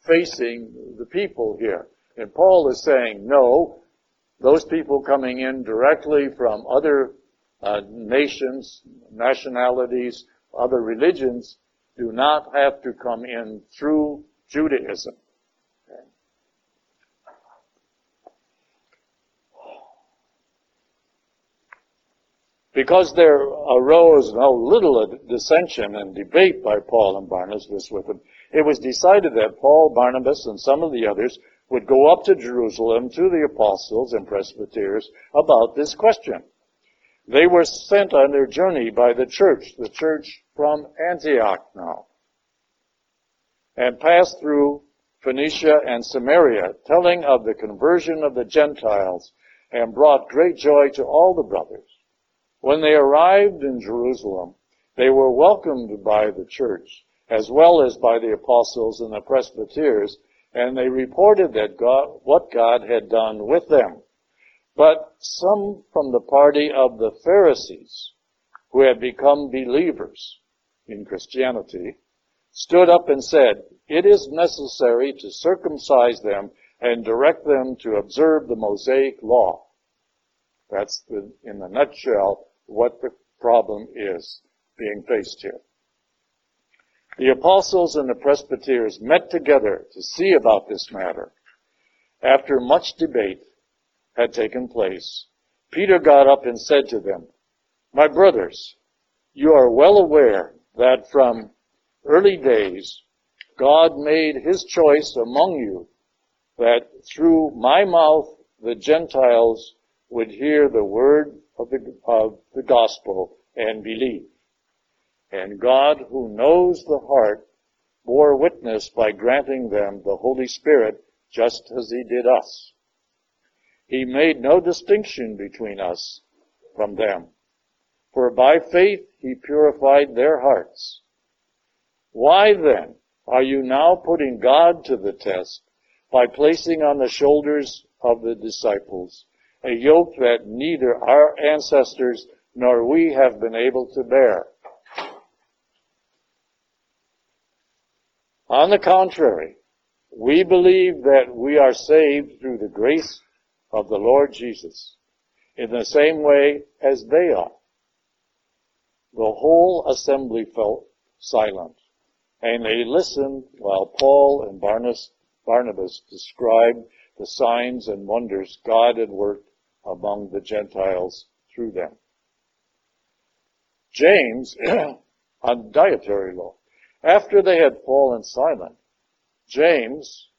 facing the people here. And Paul is saying, no, those people coming in directly from other uh, nations, nationalities, other religions, do not have to come in through Judaism. Because there arose no little dissension and debate by Paul and Barnabas with them, it was decided that Paul, Barnabas, and some of the others would go up to Jerusalem to the apostles and presbyters about this question. They were sent on their journey by the church, the church from Antioch now, and passed through Phoenicia and Samaria, telling of the conversion of the Gentiles, and brought great joy to all the brothers. When they arrived in Jerusalem, they were welcomed by the church, as well as by the apostles and the presbyters, and they reported that God, what God had done with them. But some from the party of the Pharisees, who had become believers in Christianity, stood up and said, it is necessary to circumcise them and direct them to observe the Mosaic law. That's the, in a nutshell what the problem is being faced here. The apostles and the presbyters met together to see about this matter. After much debate had taken place, Peter got up and said to them, My brothers, you are well aware that from early days God made his choice among you that through my mouth the Gentiles would hear the word of the, of the gospel and believe. And God, who knows the heart, bore witness by granting them the Holy Spirit just as he did us. He made no distinction between us from them. For by faith he purified their hearts. Why then are you now putting God to the test by placing on the shoulders of the disciples a yoke that neither our ancestors nor we have been able to bear. On the contrary, we believe that we are saved through the grace of the Lord Jesus in the same way as they are. The whole assembly felt silent, and they listened while Paul and Barnabas described the signs and wonders God had worked among the Gentiles through them. James, *clears throat* on dietary law, after they had fallen silent, James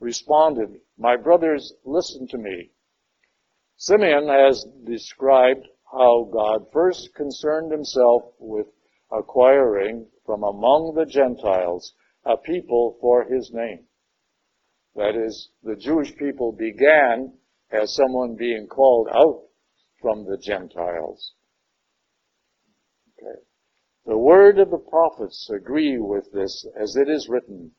responded, My brothers, listen to me. Simeon has described how God first concerned himself with acquiring from among the Gentiles a people for his name. That is, the Jewish people began as someone being called out from the Gentiles. The word of the prophets agree with this as it is written.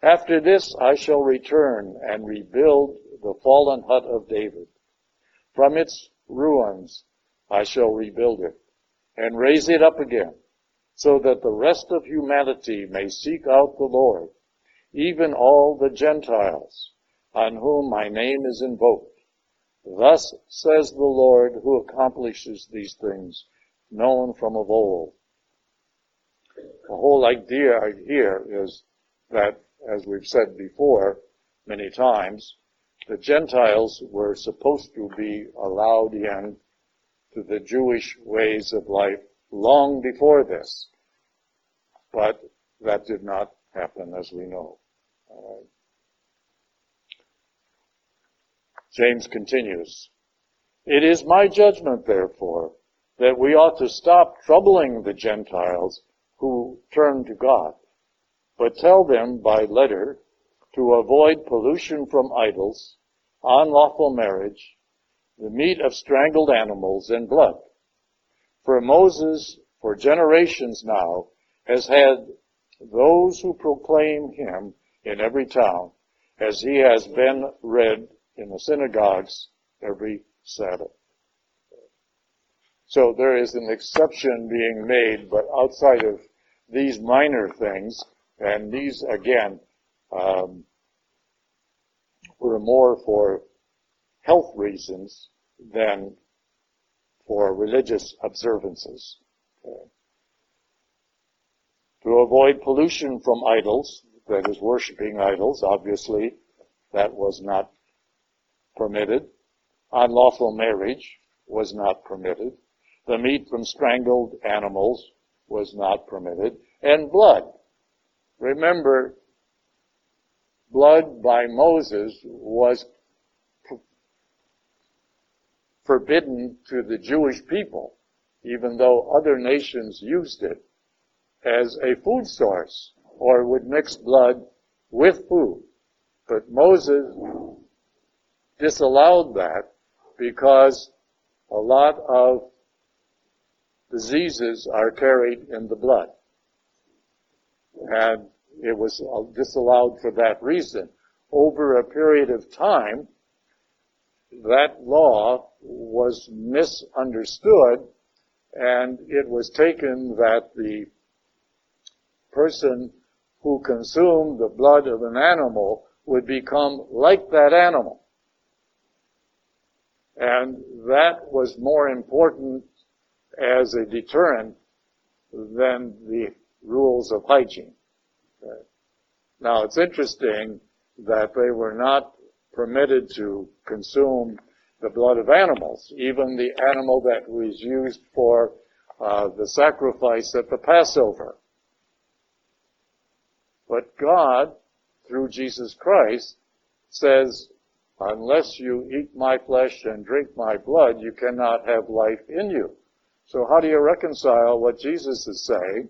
After this I shall return and rebuild the fallen hut of David. From its ruins I shall rebuild it and raise it up again so that the rest of humanity may seek out the Lord, even all the Gentiles on whom my name is invoked. Thus says the Lord who accomplishes these things, known from of old. The whole idea here is that, as we've said before many times, the Gentiles were supposed to be allowed in to the Jewish ways of life long before this. But that did not happen, as we know. Uh, James continues, It is my judgment, therefore, that we ought to stop troubling the Gentiles who turn to God, but tell them by letter to avoid pollution from idols, unlawful marriage, the meat of strangled animals, and blood. For Moses, for generations now, has had those who proclaim him in every town, as he has been read in the synagogues every Sabbath. So there is an exception being made, but outside of these minor things, and these again um, were more for health reasons than for religious observances. Okay. To avoid pollution from idols, that is worshiping idols, obviously, that was not permitted. Unlawful marriage was not permitted. The meat from strangled animals was not permitted. And blood. Remember, blood by Moses was forbidden to the Jewish people, even though other nations used it as a food source or would mix blood with food. But Moses disallowed that because a lot of diseases are carried in the blood. And it was disallowed for that reason. Over a period of time, that law was misunderstood and it was taken that the person who consumed the blood of an animal would become like that animal. And that was more important as a deterrent than the rules of hygiene. Okay. Now it's interesting that they were not permitted to consume the blood of animals, even the animal that was used for uh, the sacrifice at the Passover. But God, through Jesus Christ, says, unless you eat my flesh and drink my blood, you cannot have life in you. So how do you reconcile what Jesus is saying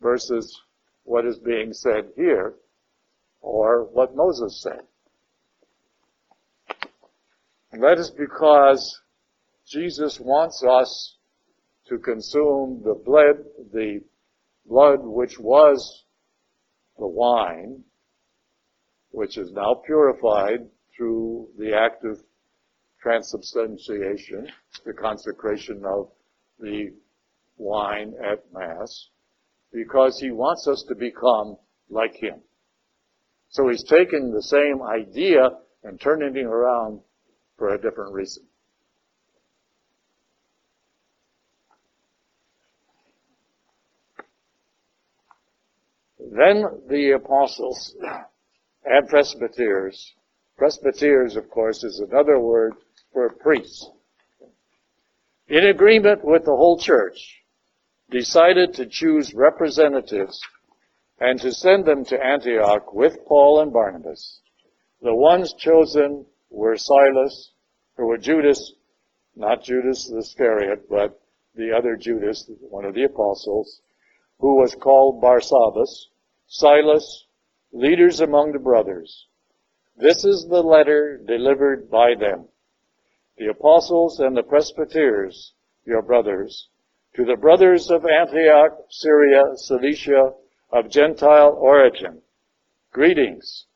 versus what is being said here or what Moses said? And that is because Jesus wants us to consume the blood, the blood which was the wine, which is now purified through the act of transubstantiation, the consecration of the wine at Mass, because he wants us to become like him. So he's taking the same idea and turning it around for a different reason. Then the apostles and presbyters, presbyters of course is another word for priests, in agreement with the whole church, decided to choose representatives and to send them to Antioch with Paul and Barnabas. The ones chosen were Silas, or were Judas, not Judas the Iscariot, but the other Judas, one of the apostles, who was called Barsabbas, Silas, leaders among the brothers. This is the letter delivered by them. The apostles and the presbyters, your brothers, to the brothers of Antioch, Syria, Cilicia, of Gentile origin, Greetings.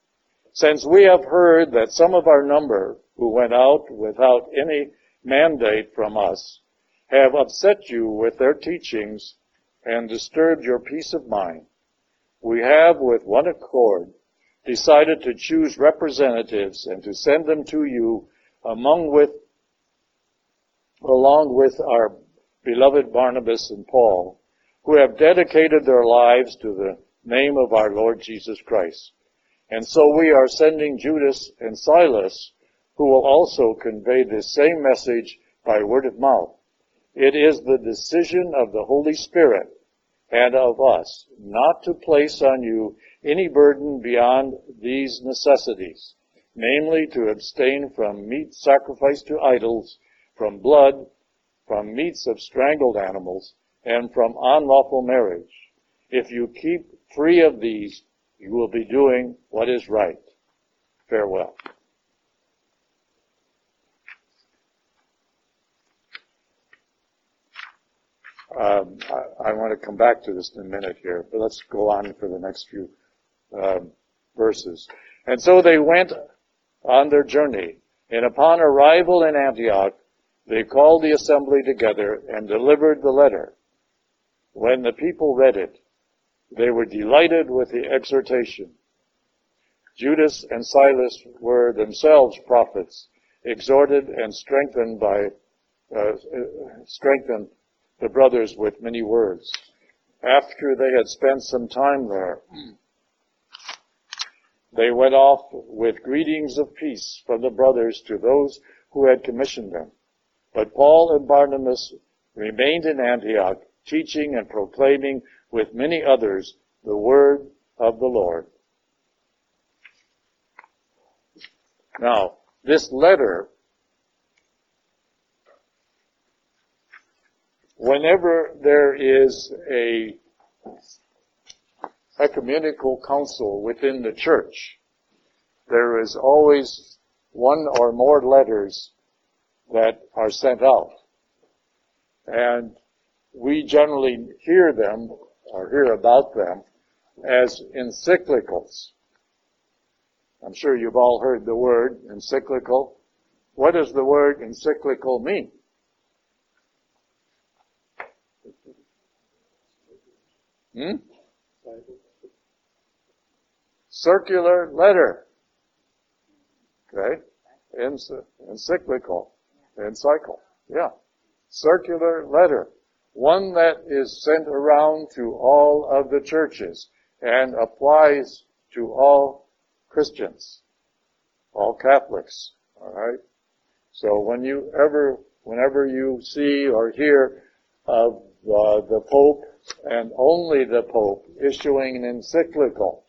Since we have heard that some of our number who went out without any mandate from us have upset you with their teachings and disturbed your peace of mind, we have with one accord decided to choose representatives and to send them to you among with, along with our beloved Barnabas and Paul, who have dedicated their lives to the name of our Lord Jesus Christ. And so we are sending Judas and Silas, who will also convey this same message by word of mouth. It is the decision of the Holy Spirit and of us not to place on you any burden beyond these necessities, namely to abstain from meat sacrificed to idols, from blood, from meats of strangled animals, and from unlawful marriage. If you keep free of these, you will be doing what is right. Farewell. Um, I, I, want to come back to this in a minute here, but let's go on for the next few um, verses. And so they went on their journey, and upon arrival in Antioch, they called the assembly together and delivered the letter. When the people read it, they were delighted with the exhortation. Judas and Silas were themselves prophets, exhorted and strengthened by uh, strengthened the brothers with many words. After they had spent some time there, they went off with greetings of peace from the brothers to those who had commissioned them. But Paul and Barnabas remained in Antioch, teaching and proclaiming with many others the word of the Lord. Now, this letter, whenever there is a ecumenical council within the church, there is always one or more letters that are sent out. And we generally hear them or hear about them as encyclicals. I'm sure you've all heard the word encyclical. What does the word encyclical mean? Hmm? Circular letter. Okay? Encyclical. Encycle. Yeah. Circular letter. One that is sent around to all of the churches and applies to all Christians, all Catholics. All right. So when you ever, whenever you see or hear of uh, the Pope and only the Pope issuing an encyclical,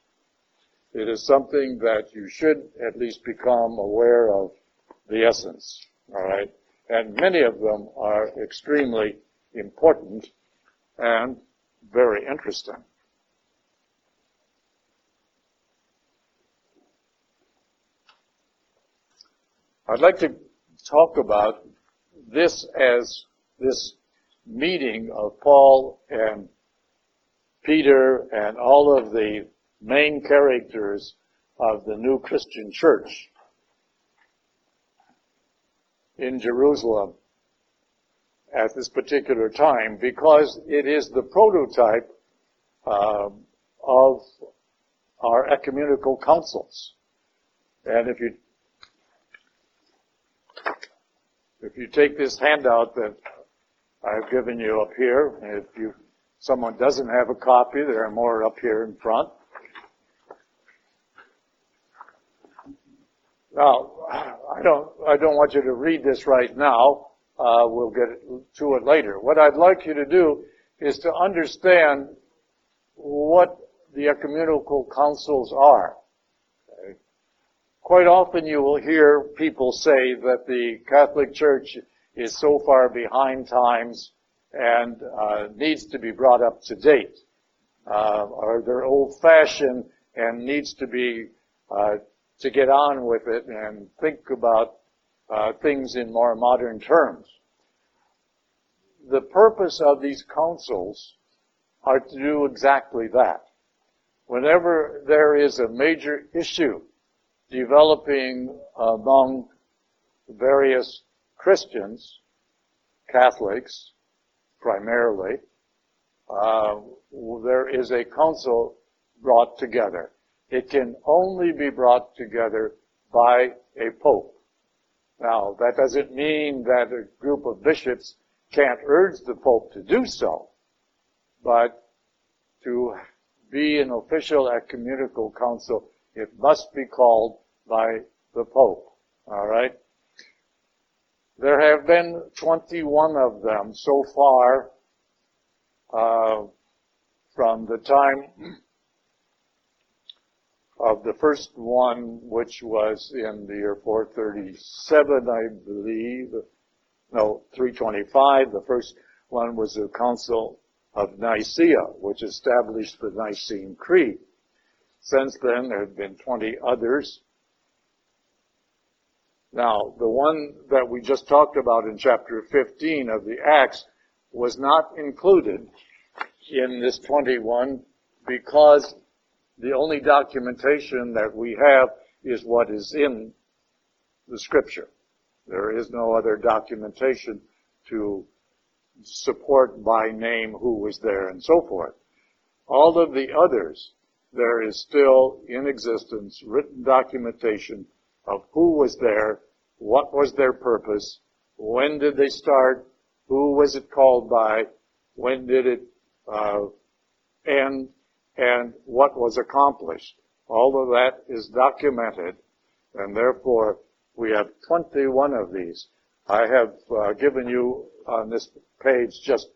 it is something that you should at least become aware of the essence. All right. And many of them are extremely important and very interesting. I'd like to talk about this as this meeting of Paul and Peter and all of the main characters of the new Christian church in Jerusalem at this particular time because it is the prototype uh, of our ecumenical councils. And if you if you take this handout that I've given you up here, if you someone doesn't have a copy, there are more up here in front. Now, I don't I don't want you to read this right now. Uh, we'll get to it later. What I'd like you to do is to understand what the ecumenical councils are. Okay. Quite often you will hear people say that the Catholic Church is so far behind times and uh, needs to be brought up to date, uh, or they're old-fashioned and needs to be uh, to get on with it and think about uh, things in more modern terms. The purpose of these councils are to do exactly that. whenever there is a major issue developing among various Christians, Catholics primarily, uh, there is a council brought together. It can only be brought together by a pope. Now, that doesn't mean that a group of bishops can't urge the pope to do so, but to be an official ecumenical council, it must be called by the pope. All right? There have been 21 of them so far uh, from the time of the first one, which was in the year 437, I believe. No, 325. The first one was the Council of Nicaea, which established the Nicene Creed. Since then, there have been 20 others. Now, the one that we just talked about in chapter 15 of the Acts was not included in this 21 because the only documentation that we have is what is in the scripture. There is no other documentation to support by name who was there and so forth. All of the others, there is still in existence written documentation of who was there, what was their purpose, when did they start, who was it called by, when did it uh, end, and what was accomplished. All of that is documented, and therefore we have 21 of these. I have uh, given you on this page just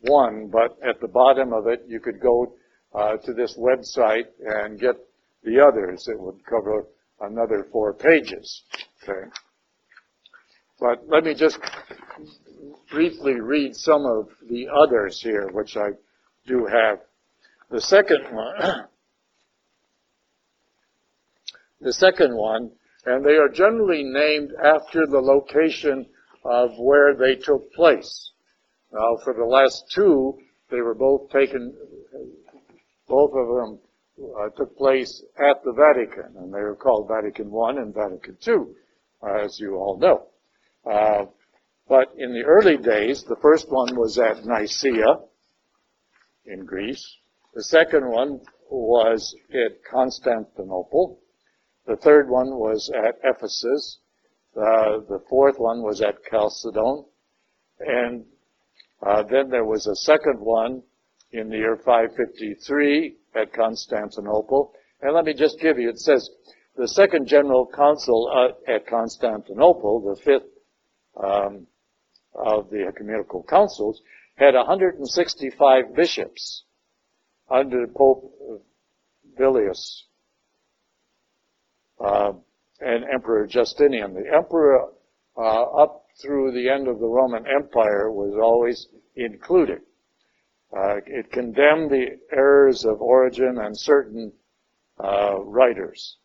one, but at the bottom of it you could go uh, to this website and get the others. It would cover another four pages. Okay. But let me just briefly read some of the others here, which I do have. The second one, *clears throat* the second one, and they are generally named after the location of where they took place. Now, for the last two, they were both taken, both of them uh, took place at the Vatican, and they were called Vatican I and Vatican II, uh, as you all know. Uh, but in the early days, the first one was at Nicaea in Greece. The second one was at Constantinople. The third one was at Ephesus. Uh, the fourth one was at Chalcedon. And uh, then there was a second one in the year 553 at Constantinople. And let me just give you, it says, the second general council uh, at Constantinople, the fifth um, of the ecumenical councils, had 165 bishops under Pope Vigilius uh, and Emperor Justinian. The emperor uh, up through the end of the Roman Empire was always included. Uh, it condemned the errors of Origen and certain uh, writers.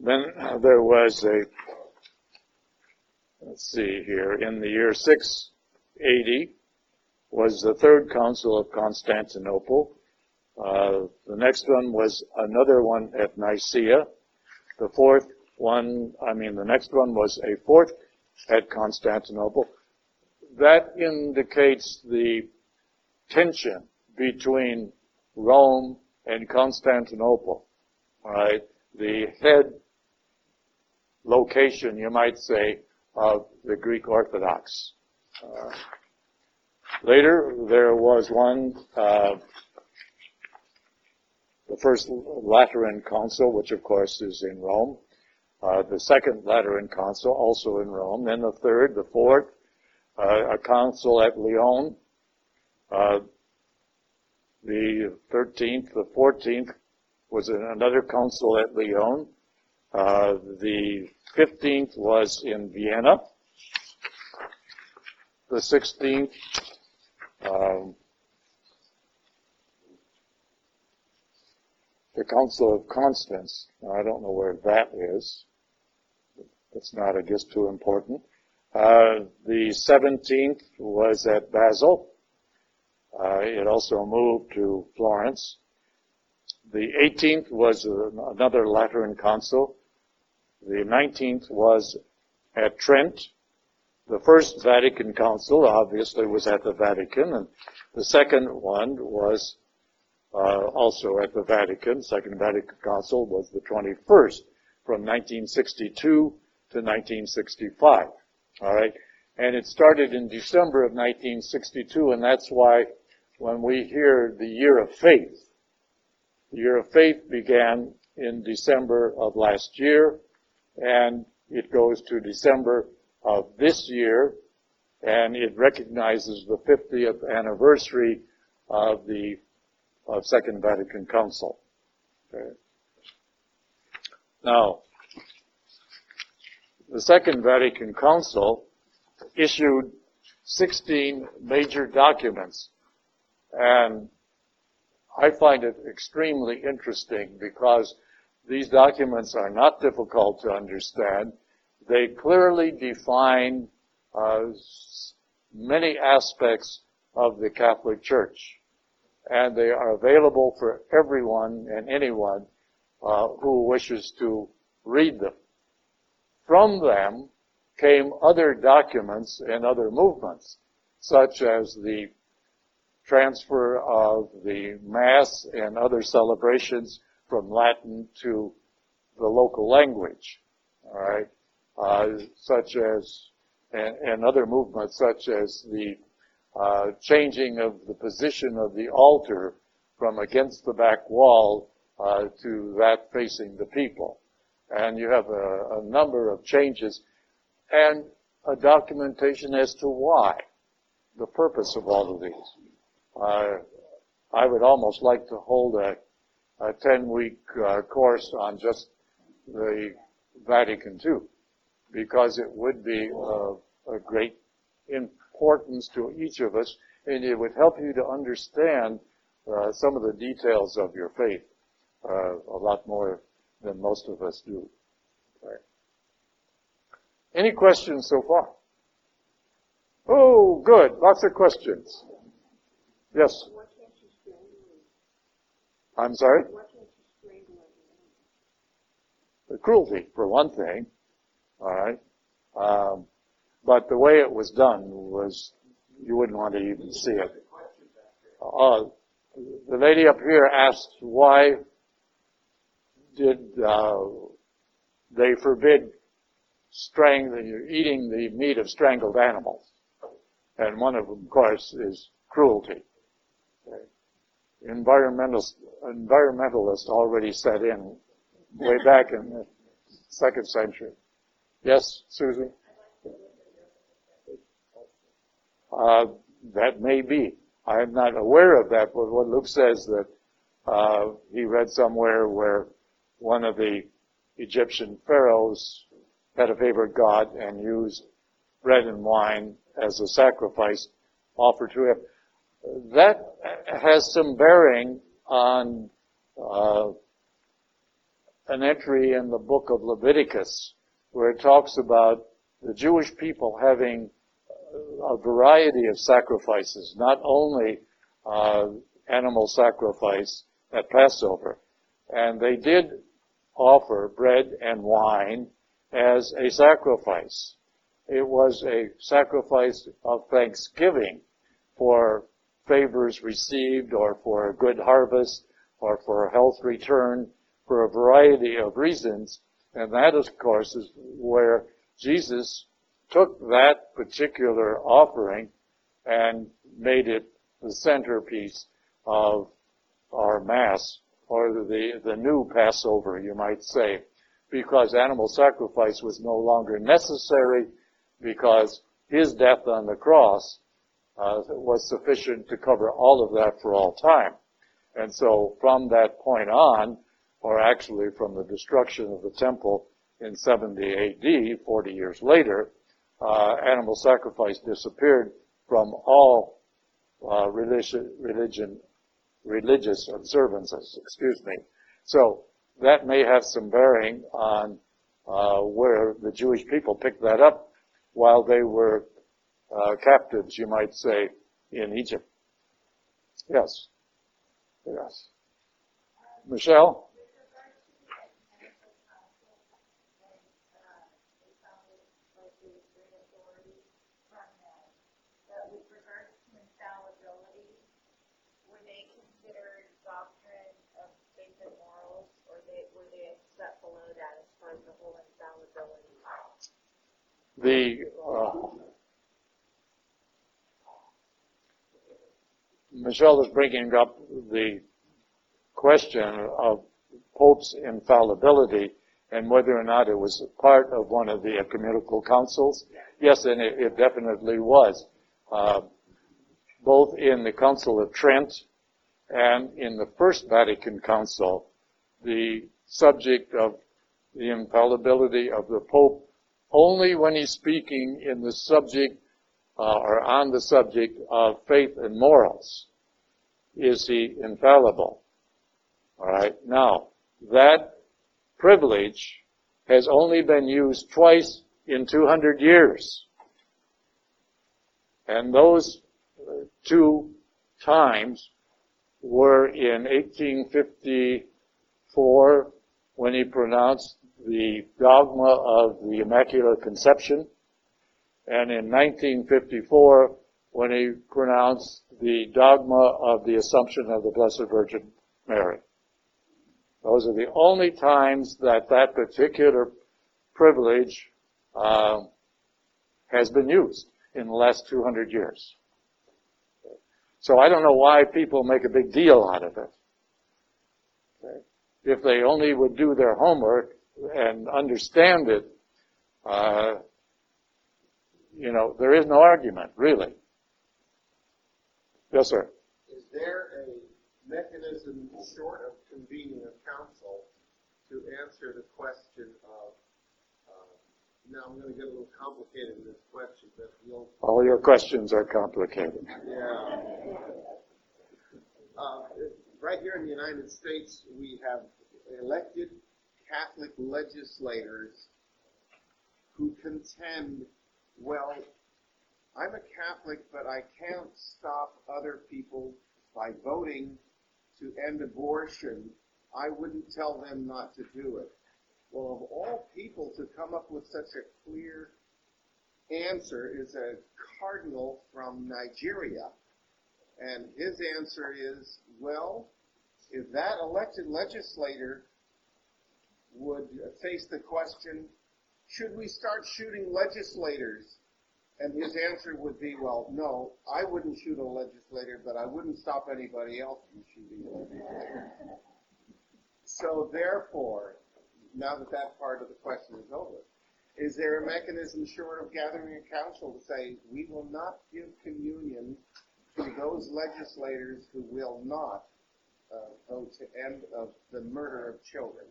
Then there was a, let's see here, in the year 680 was the third council of Constantinople. Uh, the next one was another one at Nicaea. The fourth one, I mean, the next one was a fourth at Constantinople. That indicates the tension between Rome and Constantinople. Right, the head location, you might say, of the Greek Orthodox. Uh, later, there was one, uh, the first Lateran Council, which of course is in Rome. Uh, the second Lateran Council, also in Rome. Then the third, the fourth, uh, a council at Lyon. Uh, the 13th, the 14th was another council at Lyon. Uh, the 15th was in Vienna. The 16th, um, the Council of Constance. Now, I don't know where that is. It's not, I guess, too important. Uh, the 17th was at Basel. Uh, it also moved to Florence. The 18th was another Lateran Council. The 19th was at Trent. The first Vatican Council obviously was at the Vatican, and the second one was uh, also at the Vatican. Second Vatican Council was the 21st from 1962 to 1965. All right. And it started in December of 1962, and that's why when we hear the year of faith, the year of faith began in December of last year, and it goes to December of this year, and it recognizes the 50th anniversary of the of Second Vatican Council. Okay. Now, the Second Vatican Council issued 16 major documents, and I find it extremely interesting because these documents are not difficult to understand. They clearly define uh, many aspects of the Catholic Church and they are available for everyone and anyone uh, who wishes to read them. From them came other documents and other movements, such as the transfer of the Mass and other celebrations from Latin to the local language. All right, uh, such as and, and other movements such as the uh, changing of the position of the altar from against the back wall uh, to that facing the people. And you have a, a number of changes and a documentation as to why, the purpose of all of these. I would almost like to hold a, a 10 week uh, course on just the Vatican II because it would be of great importance to each of us, and it would help you to understand uh, some of the details of your faith uh, a lot more than most of us do. Any questions so far? Oh, good. Lots of questions. Yes. I'm sorry? The cruelty, for one thing. All right. Um, but the way it was done was, you wouldn't want to even see it. Uh, the lady up here asked why did uh, they forbid strang- eating the meat of strangled animals? And one of them, of course, is cruelty. Okay. Environmentalists, environmentalists already set in way back in the second century. Yes, Susie? Uh, that may be. I am not aware of that, but what Luke says that uh, he read somewhere where one of the Egyptian pharaohs had a favorite god and used bread and wine as a sacrifice offered to him. That has some bearing on uh, an entry in the book of Leviticus where it talks about the Jewish people having a variety of sacrifices, not only uh, animal sacrifice at Passover. And they did offer bread and wine as a sacrifice. It was a sacrifice of thanksgiving for favors received or for a good harvest or for a health return for a variety of reasons. And that, of course, is where Jesus took that particular offering and made it the centerpiece of our Mass, or the, the new Passover, you might say, because animal sacrifice was no longer necessary because his death on the cross uh, was sufficient to cover all of that for all time. And so from that point on, or actually from the destruction of the temple in 70 AD, 40 years later, uh, animal sacrifice disappeared from all uh, religion, religion, religious observances. Excuse me. So that may have some bearing on uh, where the Jewish people picked that up. while they were uh, captives, you might say, in Egypt. Yes. Yes. Michelle? the uh, Michelle is bringing up the question of Pope's infallibility and whether or not it was part of one of the ecumenical councils. Yes, and it, it definitely was. Uh, both in the Council of Trent and in the First Vatican Council, the subject of the infallibility of the Pope only when he's speaking in the subject uh, or on the subject of faith and morals is he infallible. All right. Now, that privilege has only been used twice in 200 years. And those uh, two times were in 1854 when he pronounced the dogma of the Immaculate Conception, and in 1954 when he pronounced the dogma of the Assumption of the Blessed Virgin Mary. Those are the only times that that particular privilege uh, has been used in the last 200 years. So I don't know why people make a big deal out of it. Okay. If they only would do their homework and understand it, uh, you know, there is no argument, really. Yes, sir. Is there a mechanism short of convening a council to answer the question of, uh, now I'm going to get a little complicated in this question, but you'll... All your questions are complicated. Yeah. Uh, right here in the United States, we have elected Catholic legislators who contend, well, I'm a Catholic, but I can't stop other people by voting to end abortion. I wouldn't tell them not to do it. Well, of all people to come up with such a clear answer is a cardinal from Nigeria. And his answer is, well, if that elected legislator would face the question, should we start shooting legislators? And his answer would be, well, no, I wouldn't shoot a legislator, but I wouldn't stop anybody else from shooting a legislator. So therefore, now that that part of the question is over, is there a mechanism short of gathering a council to say, we will not give communion to those legislators who will not uh, vote to end of the murder of children?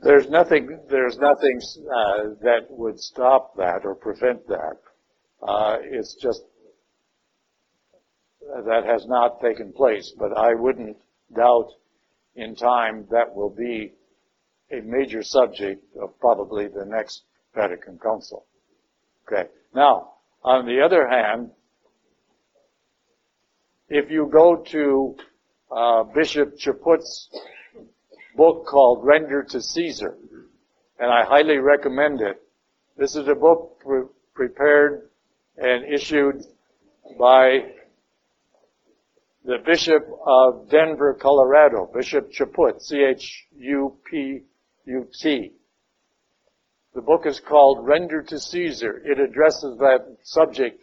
There's nothing, there's nothing uh, that would stop that or prevent that. Uh, it's just that has not taken place, but I wouldn't doubt in time that will be a major subject of probably the next Vatican Council. Okay. Now, on the other hand, if you go to uh, Bishop Chaput's book called Render to Caesar, and I highly recommend it. This is a book pre- prepared and issued by the Bishop of Denver, Colorado, Bishop Chaput, C-H-U-P-U-T. The book is called Render to Caesar. It addresses that subject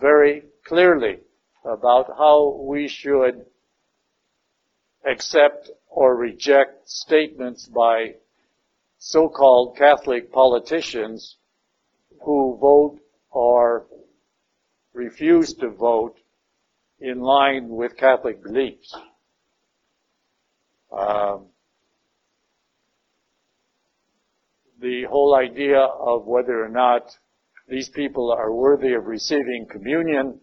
very clearly about how we should accept or reject statements by so-called Catholic politicians who vote or refuse to vote in line with Catholic beliefs. Um, the whole idea of whether or not these people are worthy of receiving communion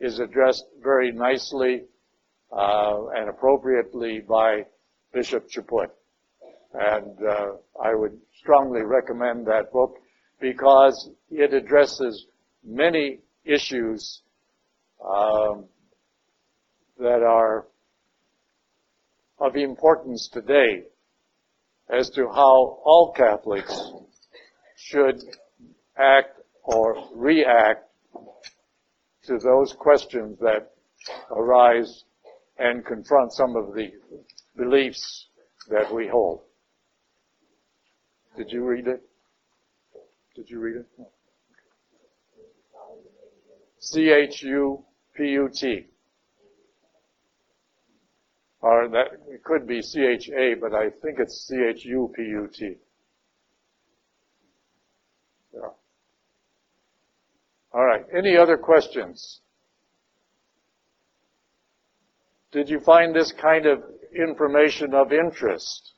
is addressed very nicely uh, and appropriately by Bishop Chaput. And uh, I would strongly recommend that book. because it addresses many issues um, that are of importance today as to how all Catholics should act or react to those questions that arise and confront some of the beliefs that we hold. Did you read it? Did you read it? C-H-U-P-U-T. Or that, it could be C-H-A, but I think it's C-H-U-P-U-T. Yeah. All right. Any other questions? Did you find this kind of information of interest?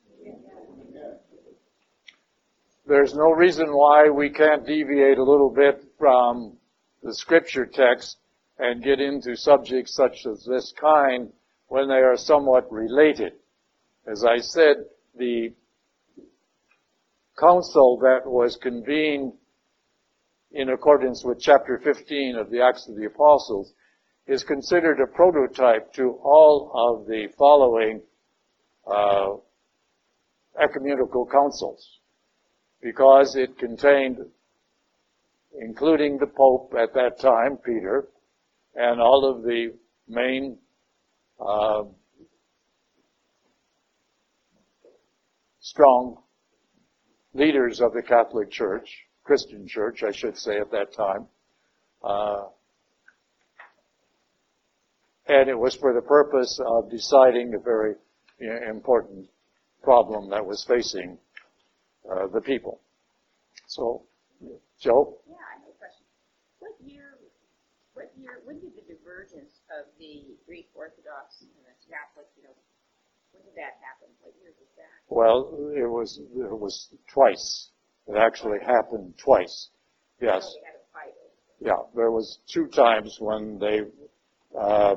There's no reason why we can't deviate a little bit from the scripture text and get into subjects such as this kind when they are somewhat related. As I said, the council that was convened in accordance with chapter 15 of the Acts of the Apostles is considered a prototype to all of the following uh, ecumenical councils because it contained, including the Pope at that time, Peter, and all of the main uh, strong leaders of the Catholic Church, Christian Church, I should say, at that time. Uh, and it was for the purpose of deciding a very important problem that was facing uh, the people. So, Joe? Yeah, I have a question. What year, what year, when did the divergence of the Greek Orthodox and the Catholic, you know, when did that happen? What year was that? Well, it was, it was twice. It actually happened twice. Yes. They had a fight. Yeah, there was two times when they, uh,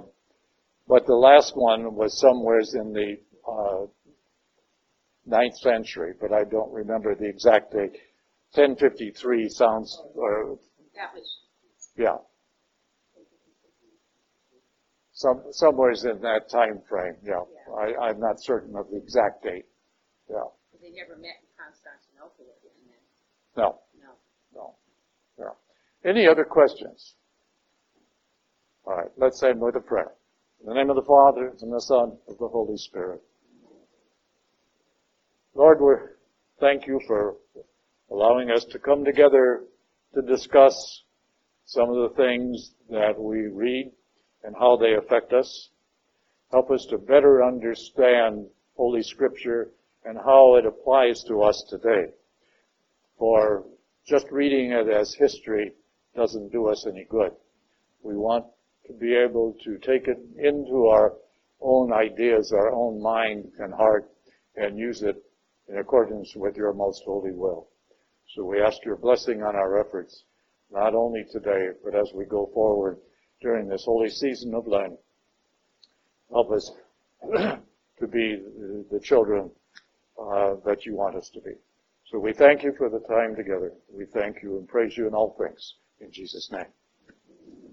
but the last one was somewheres in the uh, ninth century, but I don't remember the exact date. 1053 sounds, uh, That was, yeah. Some, somewheres in that time frame, yeah. I, I'm not certain of the exact date. Yeah, they never met in Constantinople again then. no, No. no, yeah. Any other questions? All right, let's end with a prayer. In the name of the Father, and the Son, and the Holy Spirit. Lord, we thank you for allowing us to come together to discuss some of the things that we read and how they affect us. Help us to better understand Holy Scripture and how it applies to us today. For just reading it as history doesn't do us any good. We want to be able to take it into our own ideas, our own mind and heart, and use it in accordance with your most holy will. So we ask your blessing on our efforts, not only today, but as we go forward during this holy season of Lent. Help us *clears throat* to be the children uh, that you want us to be. So we thank you for the time together. We thank you and praise you in all things. In Jesus' name.